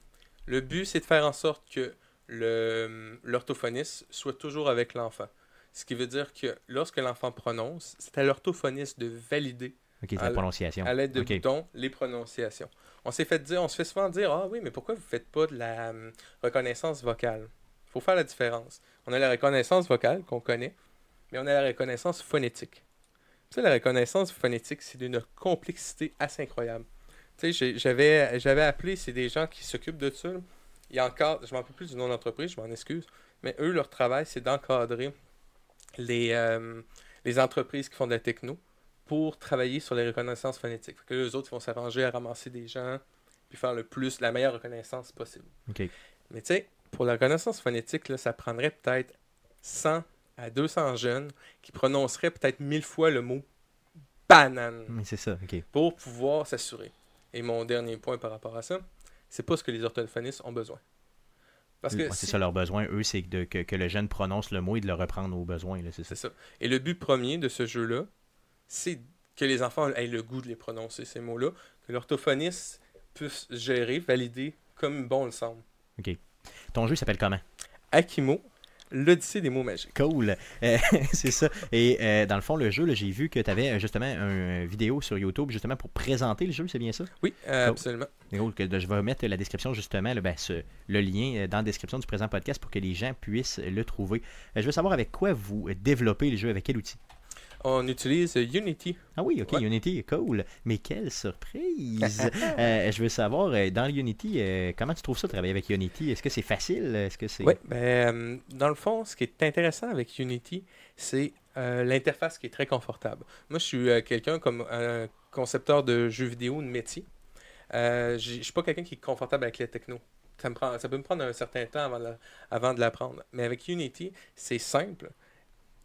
Le but, c'est de faire en sorte que l'orthophoniste soit toujours avec l'enfant. Ce qui veut dire que lorsque l'enfant prononce, c'est à l'orthophoniste de valider à prononciation. l'aide de OK. boutons les prononciations. On s'est fait dire, on se fait souvent dire ah oui, mais pourquoi vous faites pas de la hum, reconnaissance vocale? Faut faire la différence. On a la reconnaissance vocale qu'on connaît, mais on a la reconnaissance phonétique. Tu sais, la reconnaissance phonétique, c'est d'une complexité assez incroyable. Tu sais, j'avais j'avais appelé, c'est des gens qui s'occupent de ça. Il y a encore, je m'en rappelle plus du nom d'entreprise, je m'en excuse, mais eux, leur travail, c'est d'encadrer les, euh, les entreprises qui font de la techno pour travailler sur les reconnaissances phonétiques. Fait que les autres ils vont s'arranger à ramasser des gens puis faire le plus, la meilleure reconnaissance possible. Mais tu sais, pour la reconnaissance phonétique, là, ça prendrait peut-être 100 à 200 jeunes qui prononceraient peut-être mille fois le mot banane Mais c'est ça, OK. pour pouvoir s'assurer. Et mon dernier point par rapport à ça, c'est pas ce que les orthophonistes ont besoin. Parce que Ouais, c'est ça leur besoin, eux, c'est que, que le jeune prononce le mot et de le reprendre au besoin. là, C'est ça. Ça. Et le but premier de ce jeu-là, c'est que les enfants aient le goût de les prononcer, ces mots-là, que l'orthophoniste puisse gérer, valider comme bon le semble. Ton jeu s'appelle comment? Akimo, l'Odyssée des mots magiques. Cool. Euh, c'est ça. Et euh, dans le fond, le jeu, j'ai vu que tu avais justement une vidéo sur YouTube justement pour présenter le jeu, c'est bien ça? Oui, euh, absolument. Cool, de- je vais mettre la description justement, ben, ce- le lien euh, dans la description du présent podcast pour que les gens puissent le trouver. Euh, je veux savoir avec quoi vous développez le jeu, avec quel outil? On utilise Unity. Ah oui, ok, Ouais. Unity, cool. Mais quelle surprise! Euh, je veux savoir, euh, dans Unity, euh, comment tu trouves ça, travailler avec Unity? Est-ce que c'est facile? Est-ce que c'est... Oui, ben, dans le fond, ce qui est intéressant avec Unity, c'est euh, l'interface qui est très confortable. Moi, je suis quelqu'un comme un concepteur de jeux vidéo de métier. Je suis pas quelqu'un qui est confortable avec les techno. Ça, me prend, ça peut me prendre un certain temps avant de, avant de l'apprendre. Mais avec Unity, c'est simple,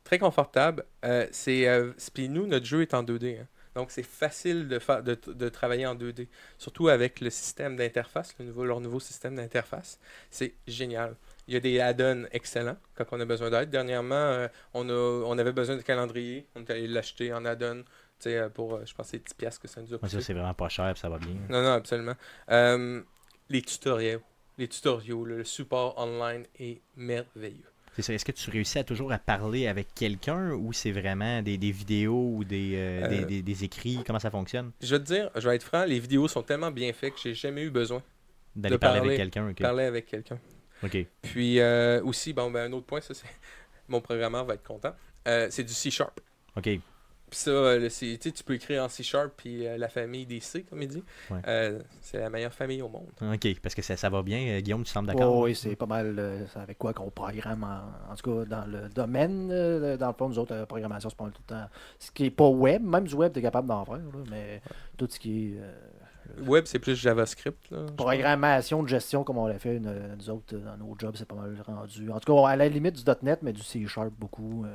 très confortable. Euh, c'est, euh, puis nous, notre jeu est en 2D. hein. Donc, c'est facile de, faire, de, de travailler en 2D. Surtout avec le système d'interface, le nouveau, leur nouveau système d'interface. C'est génial. Il y a des add-ons excellents quand on a besoin d'aide. Dernièrement, euh, on, a, on avait besoin de calendrier. On est allé l'acheter en add-on. Pour, je pense, c'est 10$ piastres que ça nous a coûté. ça, c'est vraiment pas cher, ça va bien. Non, non, absolument. Les tutoriels, les tutoriaux, le support online est merveilleux. C'est ça. Est-ce que tu réussis à toujours à parler avec quelqu'un ou c'est vraiment des, des vidéos ou des, euh, Euh, des, des- des écrits? Comment ça fonctionne? Je vais te dire, je vais être franc, les vidéos sont tellement bien faites que j'ai jamais eu besoin D'aller de parler, parler- avec quelqu'un? parler avec quelqu'un. Ok. Puis euh, aussi, bon, ben, un autre point, ça c'est mon programmeur va être content. euh, c'est du C Sharp. Ok. Puis ça, euh, le C- tu peux écrire en C Sharp puis euh, la famille des C, comme il dit. Ouais. Euh, c'est la meilleure famille au monde. Ok, parce que ça, ça va bien. Euh, Guillaume, tu sembles d'accord? Oh, oui, c'est pas mal euh, c'est avec quoi qu'on programme, en, en tout cas dans le domaine. euh, dans le fond, nous autres, la programmation, c'est pas mal tout le temps. Ce qui est pas web, même du web, tu es capable d'en faire, là, mais tout ce qui est euh, Web, c'est plus JavaScript. Là, programmation de gestion, comme on l'a fait une- nous autres dans nos jobs, c'est pas mal rendu. En tout cas, à la limite du .NET, mais du C Sharp beaucoup.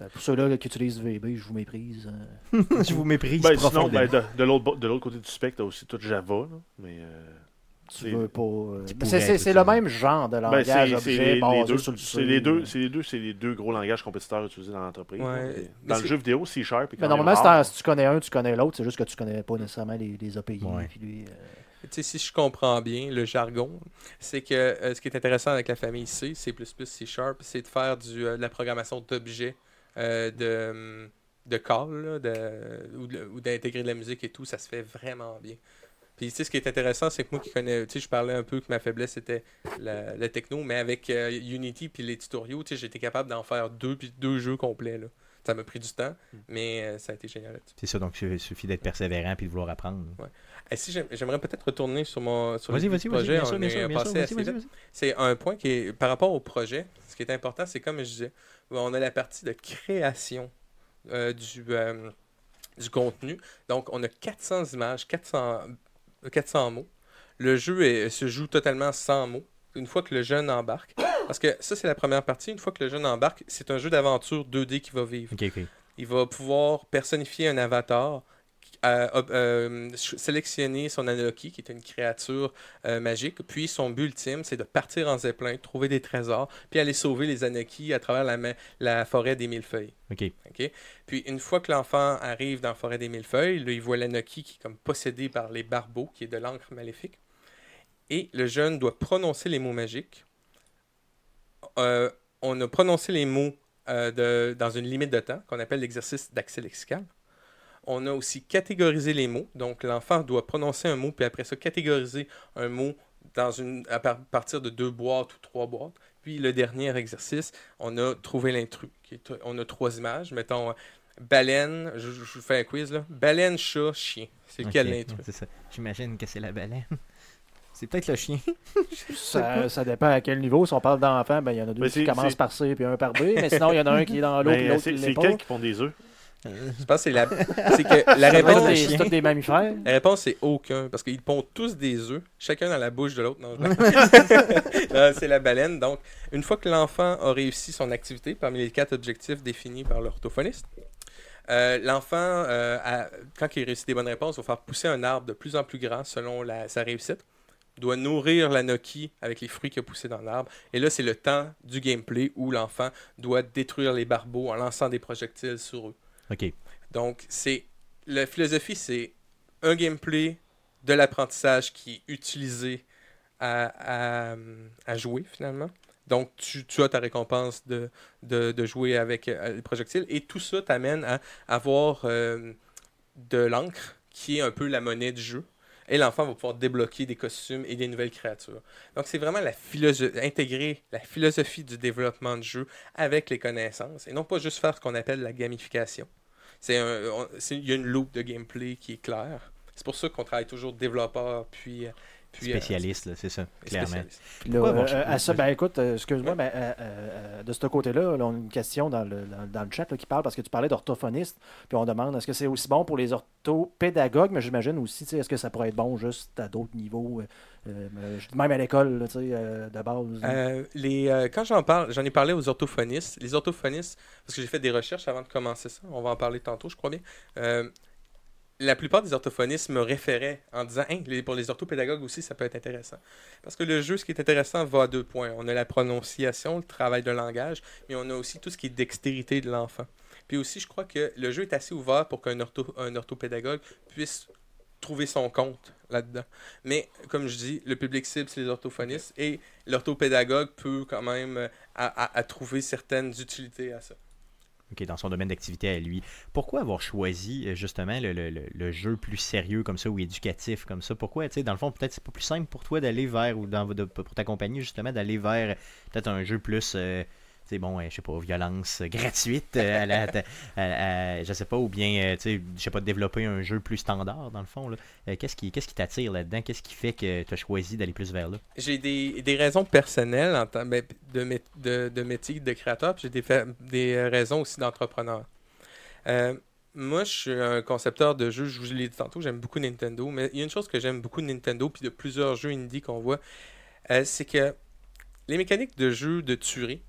Euh, pour ceux-là qui utilisent VB, je vous méprise. euh. Je vous méprise Ben, sinon, ben, de, de l'autre bo- de l'autre côté du spectre, t'as aussi tout Java. là, mais euh, tu c'est- veux pas. euh, c'est- c'est c'est le même genre de ben, langage c'est- c'est objet les, les basé deux, sur le c'est les deux, c'est les deux, c'est les deux gros langages compétiteurs utilisés dans l'entreprise. Ouais. Dans le c'est- jeu vidéo, C Sharp est quand Mais normalement, c'est rare. si tu connais un, tu connais l'autre. C'est juste que tu connais pas nécessairement les, les API. Ouais. puis lui, euh, Tu sais, si je comprends bien le jargon, c'est que euh, ce qui est intéressant avec la famille C, C++, C Sharp, c'est de faire du, euh, de la programmation d'objets, euh, de, hum, de call, là, de, ou d'intégrer de la musique et tout, ça se fait vraiment bien. Puis tu sais, ce qui est intéressant, c'est que moi qui connais, tu sais, je parlais un peu que ma faiblesse était la, la techno, mais avec euh, Unity puis les tutoriaux, tu sais, j'étais capable d'en faire deux, puis deux jeux complets, là. Ça m'a pris du temps, mais euh, ça a été génial. C'est ça, donc il suffit d'être persévérant puis de vouloir apprendre. Et si j'aim- j'aimerais peut-être retourner sur mon sur Vas-y, le projet, on est passé. C'est un point qui est par rapport au projet. Ce qui est important, c'est comme je disais, on a la partie de création euh, du, euh, du contenu. Donc, on a 400 images, 400, 400 mots. Le jeu est- se joue totalement sans mots. Une fois que le jeune embarque, parce que ça c'est la première partie, une fois que le jeune embarque, c'est un jeu d'aventure 2D qui va vivre. Il va pouvoir personnifier un avatar, euh, euh, sélectionner son Anoki, qui est une créature euh, magique. Puis son but ultime, c'est de partir en zeppelin, trouver des trésors, puis aller sauver les Anoki à travers la, la forêt des millefeuilles. Ok. Puis une fois que l'enfant arrive dans la forêt des millefeuilles, là, il voit l'Anoki qui est comme possédé par les barbeaux, qui est de l'encre maléfique. Et le jeune doit prononcer les mots magiques. Euh, on a prononcé les mots de- dans une limite de temps, qu'on appelle l'exercice d'accès lexical. On a aussi catégorisé les mots. Donc l'enfant doit prononcer un mot, puis après ça, catégoriser un mot dans une, à par- partir de deux boîtes ou trois boîtes. Puis le dernier exercice, on a trouvé l'intrus. qui est- On a trois images. Mettons, euh, baleine, je, je vous fais un quiz là. Baleine, chat, chien. C'est lequel Ok, l'intrus? C'est ça. J'imagine que c'est la baleine. C'est peut-être le chien. ça, ça dépend à quel niveau. Si on parle d'enfants, ben, il y en a deux qui c'est- commencent par C puis un par B. Mais sinon, il y en a un qui est dans l'autre et l'autre c'est lesquels qui font des œufs? Je pense que c'est la... que réponse, des-. C'est mammifères. la réponse c'est aucun. Parce qu'ils pondent tous des œufs, chacun dans la bouche de l'autre. Non, Non, c'est la baleine. Donc, une fois que l'enfant a réussi son activité parmi les quatre objectifs définis par l'orthophoniste, euh, l'enfant, euh, a- quand il réussit des bonnes réponses, va faire pousser un arbre de plus en plus grand selon la- sa réussite. doit nourrir la Noki avec les fruits qu'il a poussés dans l'arbre. Et là, c'est le temps du gameplay où l'enfant doit détruire les barbeaux en lançant des projectiles sur eux. Ok. Donc, c'est la philosophie, c'est un gameplay de l'apprentissage qui est utilisé à, jouer finalement. Donc, tu, tu as ta récompense de, de, jouer avec euh, les projectiles et tout ça t'amène à avoir euh, de l'encre qui est un peu la monnaie du jeu. Et l'enfant va pouvoir débloquer des costumes et des nouvelles créatures. Donc, c'est vraiment intégrer la philosophie du développement de jeu avec les connaissances et non pas juste faire ce qu'on appelle la gamification. Il y a une loupe de gameplay qui est claire. C'est pour ça qu'on travaille toujours développeur puis, euh, puis euh, Spécialiste, c'est ça, clairement. Pourquoi avoir- euh, à ça, ben écoute, euh, excuse-moi, mais euh, euh, de ce côté-là, là, on a une question dans le, dans, dans le chat là, qui parle parce que tu parlais d'orthophoniste, puis on demande est-ce que c'est aussi bon pour les orthopédagogues, mais j'imagine aussi, tu sais, est-ce que ça pourrait être bon juste à d'autres niveaux, euh, euh, même à l'école, là, tu sais, euh, de base. Euh, les, euh, quand j'en parle, j'en ai parlé aux orthophonistes. Les orthophonistes, parce que j'ai fait des recherches avant de commencer ça, on va en parler tantôt, je crois bien. La plupart des orthophonistes me référaient en disant les- pour les orthopédagogues aussi, ça peut être intéressant. Parce que le jeu, ce qui est intéressant, va à deux points. On a la prononciation, le travail de langage, mais on a aussi tout ce qui est dextérité de l'enfant. Puis aussi, je crois que le jeu est assez ouvert pour qu'un ortho, un orthopédagogue puisse trouver son compte là-dedans. Mais comme je dis, le public cible, c'est les orthophonistes et l'orthopédagogue peut quand même euh, à, à- à trouver certaines utilités à ça. Ok, dans son domaine d'activité à lui. Pourquoi avoir choisi euh, justement le, jeu plus sérieux comme ça ou éducatif comme ça? Pourquoi, tu sais, dans le fond, peut-être c'est pas plus simple pour toi d'aller vers ou dans, pour ta compagnie justement d'aller vers peut-être un jeu plus euh, sais, bon, euh, je sais pas, violence gratuite, euh, à la- à- je sais pas, ou bien, euh, tu sais, je sais pas, développer un jeu plus standard, dans le fond, qu'est-ce qui qu'est-ce qui t'attire là-dedans? Qu'est-ce qui fait que tu as choisi d'aller plus vers là? J'ai des, des raisons personnelles en tant, ben, de, de, de métier de créateur, puis j'ai des, des raisons aussi d'entrepreneur. Moi, je suis un concepteur de jeux, je vous l'ai dit tantôt, j'aime beaucoup Nintendo, mais il y a une chose que j'aime beaucoup de Nintendo, puis de plusieurs jeux indie qu'on voit, c'est que les mécaniques de jeu de tuerie,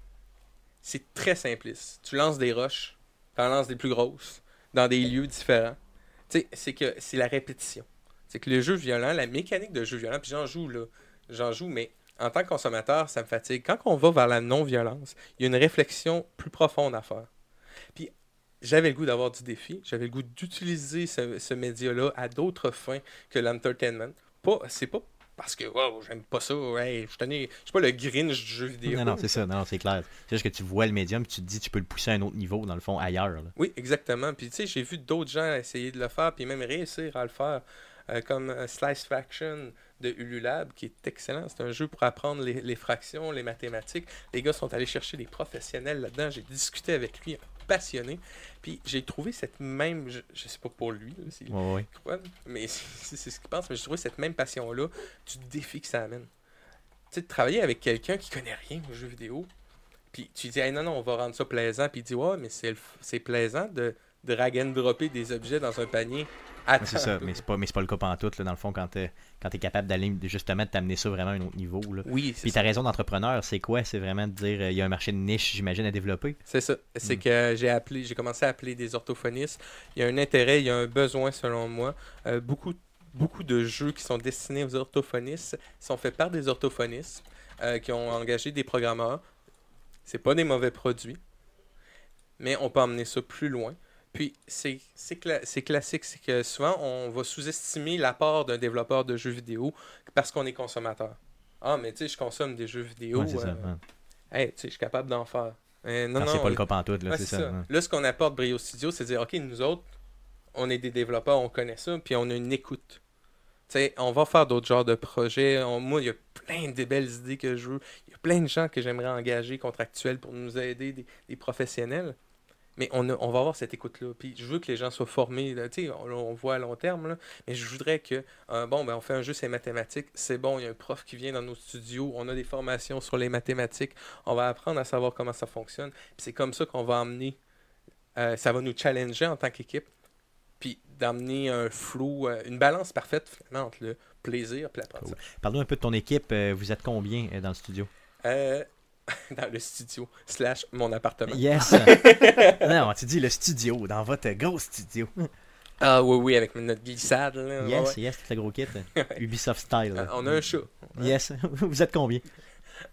c'est très simpliste. Tu lances des roches, tu lances des plus grosses, dans des lieux différents. Tu c'est que c'est la répétition. C'est que le jeu violent, la mécanique de jeu violent, puis j'en joue là, j'en joue, mais en tant que consommateur, ça me fatigue. Quand on va vers la non-violence, il y a une réflexion plus profonde à faire. Puis j'avais le goût d'avoir du défi, j'avais le goût d'utiliser ce, ce média-là à d'autres fins que l'entertainment. Pas, c'est pas parce que wow, j'aime pas ça, ouais, je tenais, je suis pas le Grinch du jeu vidéo. Non, non, c'est ça, non, c'est clair. C'est juste que tu vois le médium, tu te dis, tu peux le pousser à un autre niveau, dans le fond, ailleurs. là. Oui, exactement. Puis tu sais, j'ai vu d'autres gens essayer de le faire, puis même réussir à le faire, euh, comme euh, Slice Faction de Ululab, qui est excellent. C'est un jeu pour apprendre les, les fractions, les mathématiques. Les gars sont allés chercher des professionnels là-dedans. J'ai discuté avec lui, passionné. Puis j'ai trouvé cette même, je, je sais pas pour lui, là, croit, mais c'est ce qu'il pense, mais j'ai trouvé cette même passion-là du défi que ça amène. Tu sais, de travailler avec quelqu'un qui connaît rien aux jeux vidéo, puis tu dis, Hey, non, non, on va rendre ça plaisant, puis il dit, ouais, mais c'est plaisant de drag and dropper des objets dans un panier. Ouais, c'est ça, Attends. mais c'est pas, mais c'est pas le cas pantoute, là, dans le fond, quand t'es quand es capable d'aller, justement, de t'amener ça vraiment à un autre niveau. Là. Oui, c'est Puis ta raison d'entrepreneur, c'est quoi? C'est vraiment de dire, euh, il y a un marché de niche, j'imagine, à développer? C'est ça. C'est Mm. que j'ai appelé, j'ai commencé à appeler des orthophonistes. Il y a un intérêt, il y a un besoin selon moi. Euh, beaucoup, beaucoup de jeux qui sont destinés aux orthophonistes sont faits par des orthophonistes euh, qui ont engagé des programmeurs. C'est pas des mauvais produits, mais on peut emmener ça plus loin. Puis c'est c'est cla- c'est classique, c'est que souvent on va sous-estimer l'apport d'un développeur de jeux vidéo parce qu'on est consommateur. Ah, mais tu sais, je consomme des jeux vidéo. Ouais, c'est ça. euh, ouais. hey, tu sais, je suis capable d'en faire. Euh, non, Quand non, c'est pas le cas pantoute, là, Ouais, c'est ça. Là, ce qu'on apporte Brio Studio, c'est de dire, OK, nous autres, on est des développeurs, on connaît ça, puis on a une écoute. Tu sais, on va faire d'autres genres de projets. On- moi, il y a plein de belles idées que je veux. Il y a plein de gens que j'aimerais engager contractuels pour nous aider, des, des professionnels. Mais on, a- on va avoir cette écoute-là. Puis je veux que les gens soient formés. là. Tu sais, on, on voit à long terme. là. Mais je voudrais que, euh, bon, ben, on fait un jeu, c'est mathématiques. C'est bon, il y a un prof qui vient dans nos studios. On a des formations sur les mathématiques. On va apprendre à savoir comment ça fonctionne. Puis c'est comme ça qu'on va emmener. euh, ça va nous challenger en tant qu'équipe. Puis d'amener un flou, euh, une balance parfaite finalement entre le plaisir et l'apprentissage. Parle-nous un peu de ton équipe. euh, vous êtes combien dans le studio? Euh, dans le studio, slash mon appartement. Yes! non, tu dis le studio, dans votre gros studio. Ah oui, oui, avec notre glissade. là, Yes, ouais. yes, tout le gros kit. Ubisoft style. Là. on a un chat. Yes. vous êtes combien?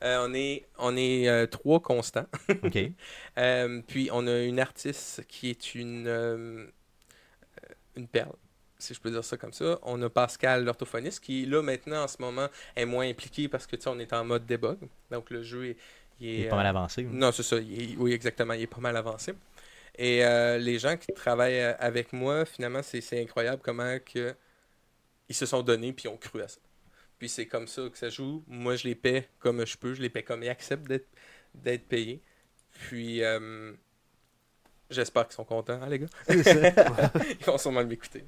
Euh, on est, on est euh, trois constants. OK. Euh, puis on a une artiste qui est une, une perle, si je peux dire ça comme ça. On a Pascal, l'orthophoniste, qui là maintenant en ce moment est moins impliqué parce que tu sais, on est en mode debug. Donc le jeu est, il est, Il est pas euh, mal avancé. Non, c'est ça. il est- oui, exactement. Il est pas mal avancé. Et euh, les gens qui travaillent euh, avec moi, finalement, c'est incroyable comment que ils se sont donnés puis ont cru à ça. Puis c'est comme ça que ça joue. Moi, je les paie comme je peux. Je les paie comme ils acceptent d'être d'être payés. Puis euh, j'espère qu'ils sont contents, hein, les gars. ils vont sûrement m'écouter.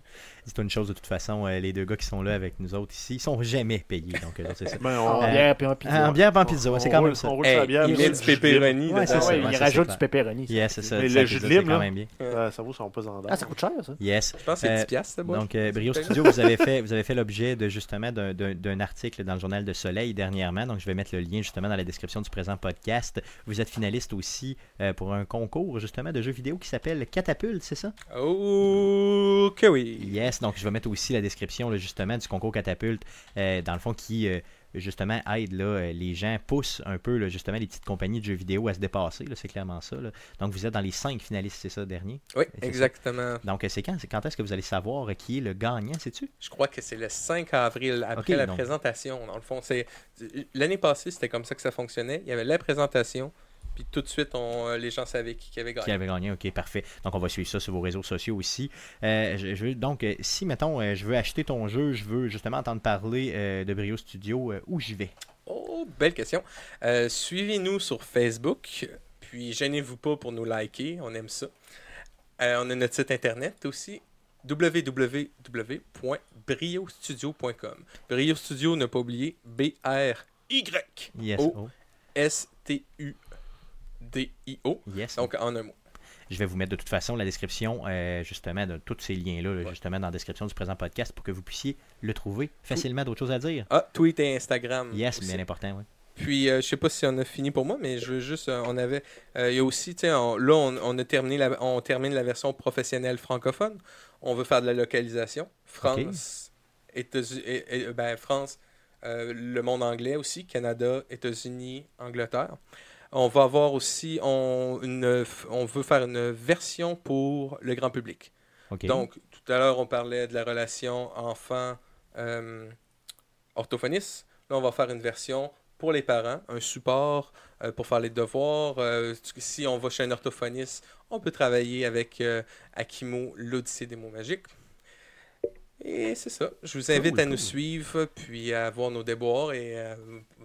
Dis-toi une chose, de toute façon, euh, les deux gars qui sont là avec nous autres ici, ils sont jamais payés. Donc, euh, c'est ça. Ben, En on, Euh, bière puis en pizza. En bière, en pizza, ouais, c'est quand même ça. On roule Hey, sur la bière, il mais met du le jus de pepperoni Ouais, c'est Ah ça, ouais, il c'est rajoute du pepperoni. Yes, c'est ça. Mais le c'est jus de c'est quand même bien. Ça vaut son pesant Ah, ça coûte cher, ça. Yes. Je pense que c'est Euh, 10 piastres, ça, bois. Donc, Brio Studio, vous avez fait, vous avez fait l'objet de justement d'un- article dans le journal de Soleil dernièrement. Donc, je vais mettre le lien justement dans la description du présent podcast. Vous êtes finaliste aussi pour un concours justement de jeux vidéo qui s'appelle Catapulte, c'est ça? Oh, que oui. Yes. Donc, je vais mettre aussi la description là, justement du concours Catapulte, euh, dans le fond qui euh, justement aide là, euh, les gens, pousse un peu là, justement les petites compagnies de jeux vidéo à se dépasser. C'est clairement ça. là. Donc, vous êtes dans les cinq finalistes, c'est ça, dernier? Oui, ça? exactement. Donc, c'est quand, c'est quand est-ce que vous allez savoir qui est le gagnant, sais-tu? Je crois que c'est le 5 avril, après la donc. présentation. Dans le fond, c'est l'année passée, c'était comme ça que ça fonctionnait. Il y avait la présentation, puis tout de suite, on, euh, les gens savaient qui, qui avait gagné. Qui avait gagné, ok, parfait. Donc on va suivre ça sur vos réseaux sociaux aussi. Euh, je, je veux- donc, euh, si mettons, je veux acheter ton jeu, je veux justement entendre parler euh, de Brio Studio, euh, où j'y vais? Oh, belle question. Suivez-nous sur Facebook. Puis gênez-vous pas pour nous liker, on aime ça. On a notre site internet aussi, www.briostudio.com. Brio Studio, ne pas oublier, Yes. B-R-Y-O-S-T-U-D-I-O. Yes. Donc en un mot. Je vais vous mettre de toute façon la description, euh, justement, de tous ces liens-là, là, justement, dans la description du présent podcast pour que vous puissiez le trouver facilement. D'autres choses à dire? Ah, tweet et Instagram. Yes, aussi. bien important, oui. Puis, euh, je sais pas si on a fini pour moi, mais je veux juste, euh, on avait, euh, il y a aussi, tu sais, là, on, on a terminé, la, on termine la version professionnelle francophone. On veut faire de la localisation. France, États-Unis, et- et- ben, France, le monde anglais aussi, Canada, États-Unis, Angleterre. On va avoir aussi, on, une, on veut faire une version pour le grand public. Donc, tout à l'heure, on parlait de la relation enfant-orthophoniste. Là, on va faire une version pour les parents, un support euh, pour faire les devoirs. Euh, si on va chez un orthophoniste, on peut travailler avec euh, Akimo, l'Odyssée des mots magiques. Et c'est ça. Je vous invite Cool, à nous suivre, puis à voir nos déboires et euh,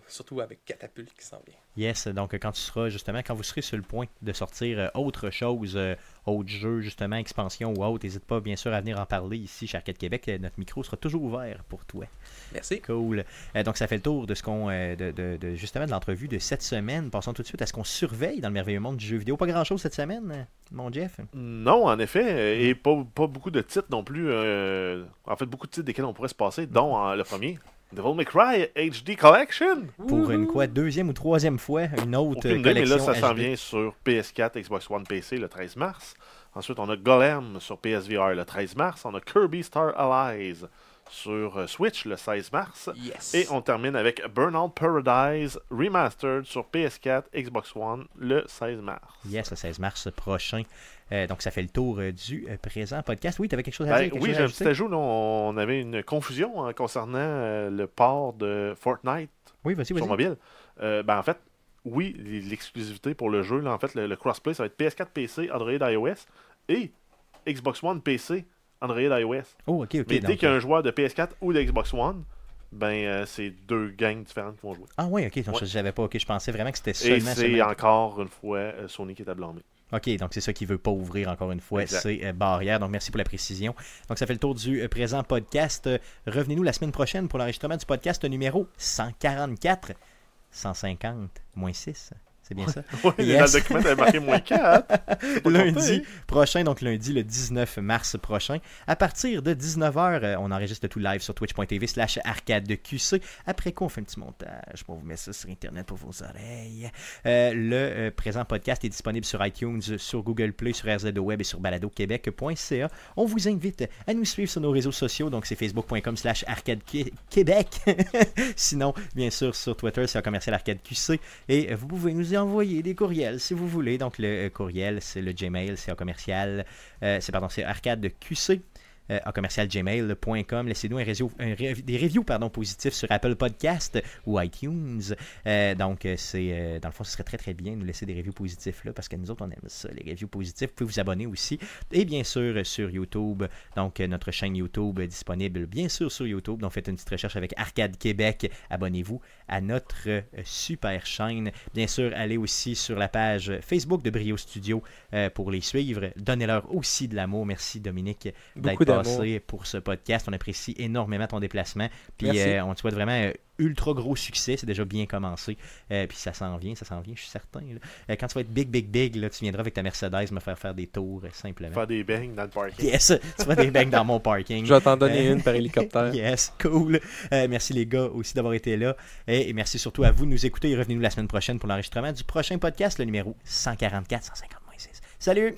surtout avec Catapulte qui s'en vient. Yes, donc quand tu seras justement, quand vous serez sur le point de sortir euh, autre chose, euh, autre jeu, justement, expansion ou autre, n'hésite pas bien sûr à venir en parler ici chez Arcade Québec. Euh, Notre micro sera toujours ouvert pour toi. Merci. Cool. Donc ça fait le tour de ce qu'on de, de- de- justement de l'entrevue de cette semaine. Passons tout de suite à ce qu'on surveille dans le merveilleux monde du jeu vidéo. Pas grand chose cette semaine, mon Jeff? Non, en effet, et pas, pas beaucoup de titres non plus. euh, en fait, beaucoup de titres desquels on pourrait se passer, dont le premier, Devil May Cry HD Collection. Pour une quoi, deuxième ou troisième fois, une autre Aucune idée, mais collection là, ça s'en vient sur PS4, Xbox One, PC le 13 mars. Ensuite, on a Golem sur PSVR le 13 mars. On a Kirby Star Allies sur euh, Switch le 16 mars. Yes. Et on termine avec Burnout Paradise Remastered sur PS4, Xbox One le 16 mars. Yes, le 16 mars prochain. Euh, donc ça fait le tour euh, du euh, présent podcast. Oui, tu avais quelque chose à Ben, dire? oui, j'ai un petit ajout. on avait une confusion hein, concernant le port de Fortnite Oui, sur mobile. Ben, en fait, oui, l'exclusivité pour le jeu, là, en fait, le, le crossplay, ça va être PS4, PC, Android, iOS et Xbox One, PC, Android, iOS. Oh, ok, ok. Mais dès qu'il y a un joueur de PS4 ou de Xbox One, ben, euh, c'est deux gangs différentes qui vont jouer. Ah ouais, ok, donc Ouais. je savais pas, ok, je pensais vraiment que c'était Et seulement... c'est seulement- encore une fois euh, Sony qui est à blâmer. Ok, donc c'est ça qui veut pas ouvrir encore une fois ces euh, barrières. Donc merci pour la précision. Donc ça fait le tour du euh, présent podcast. Euh, Revenez-nous la semaine prochaine pour l'enregistrement du podcast numéro 144. 150 moins 6. C'est bien ça? Yes. Dans le document, t'avais marqué moins 4. lundi prochain, donc lundi le 19 mars prochain, à partir de 19h, on enregistre tout live sur twitch.tv slash arcade de QC. Après quoi, on fait un petit montage pour vous mettre ça sur Internet pour vos oreilles. Euh, le euh, présent podcast est disponible sur iTunes, sur Google Play, sur RZ Web et sur baladoquebec.ca. On vous invite à nous suivre sur nos réseaux sociaux, donc c'est facebook.com slash arcade Qué- Québec. Sinon, bien sûr, sur Twitter, c'est un commercial arcade QC. Et euh, vous pouvez nous envoyer des courriels si vous voulez. Donc le euh, courriel, c'est le Gmail, c'est un commercial, euh, c'est pardon, c'est arcade QC. Euh, à commercialgmail.com. Laissez-nous un des reviews pardon, positifs sur Apple Podcast ou iTunes. Euh, donc, euh, c'est euh, dans le fond, ce serait très très bien de nous laisser des reviews positifs là, parce que nous autres, on aime ça, les reviews positifs. Vous pouvez vous abonner aussi. Et bien sûr, sur YouTube, donc notre chaîne YouTube est disponible bien sûr sur YouTube. Donc, faites une petite recherche avec Arcade Québec. Abonnez-vous à notre super chaîne. Bien sûr, allez aussi sur la page Facebook de Brio Studio pour les suivre. Donnez-leur aussi de l'amour. Merci Dominique d'être. Passé pour ce podcast. On apprécie énormément ton déplacement. Puis Merci. euh, on te souhaite vraiment euh, ultra gros succès. C'est déjà bien commencé. Euh, puis ça s'en vient, ça s'en vient, je suis certain. là. Euh, quand tu vas être big, big, big, là, tu viendras avec ta Mercedes me faire faire des tours euh, simplement. Faire des bangs dans le parking. Yes, tu vas des becs dans mon parking. Je vais t'en donner Euh, une par hélicoptère. Yes, cool. Euh, merci les gars aussi d'avoir été là. Et, et merci surtout à vous de nous écouter et revenez-nous la semaine prochaine pour l'enregistrement du prochain podcast, le numéro 144 150 6. Salut!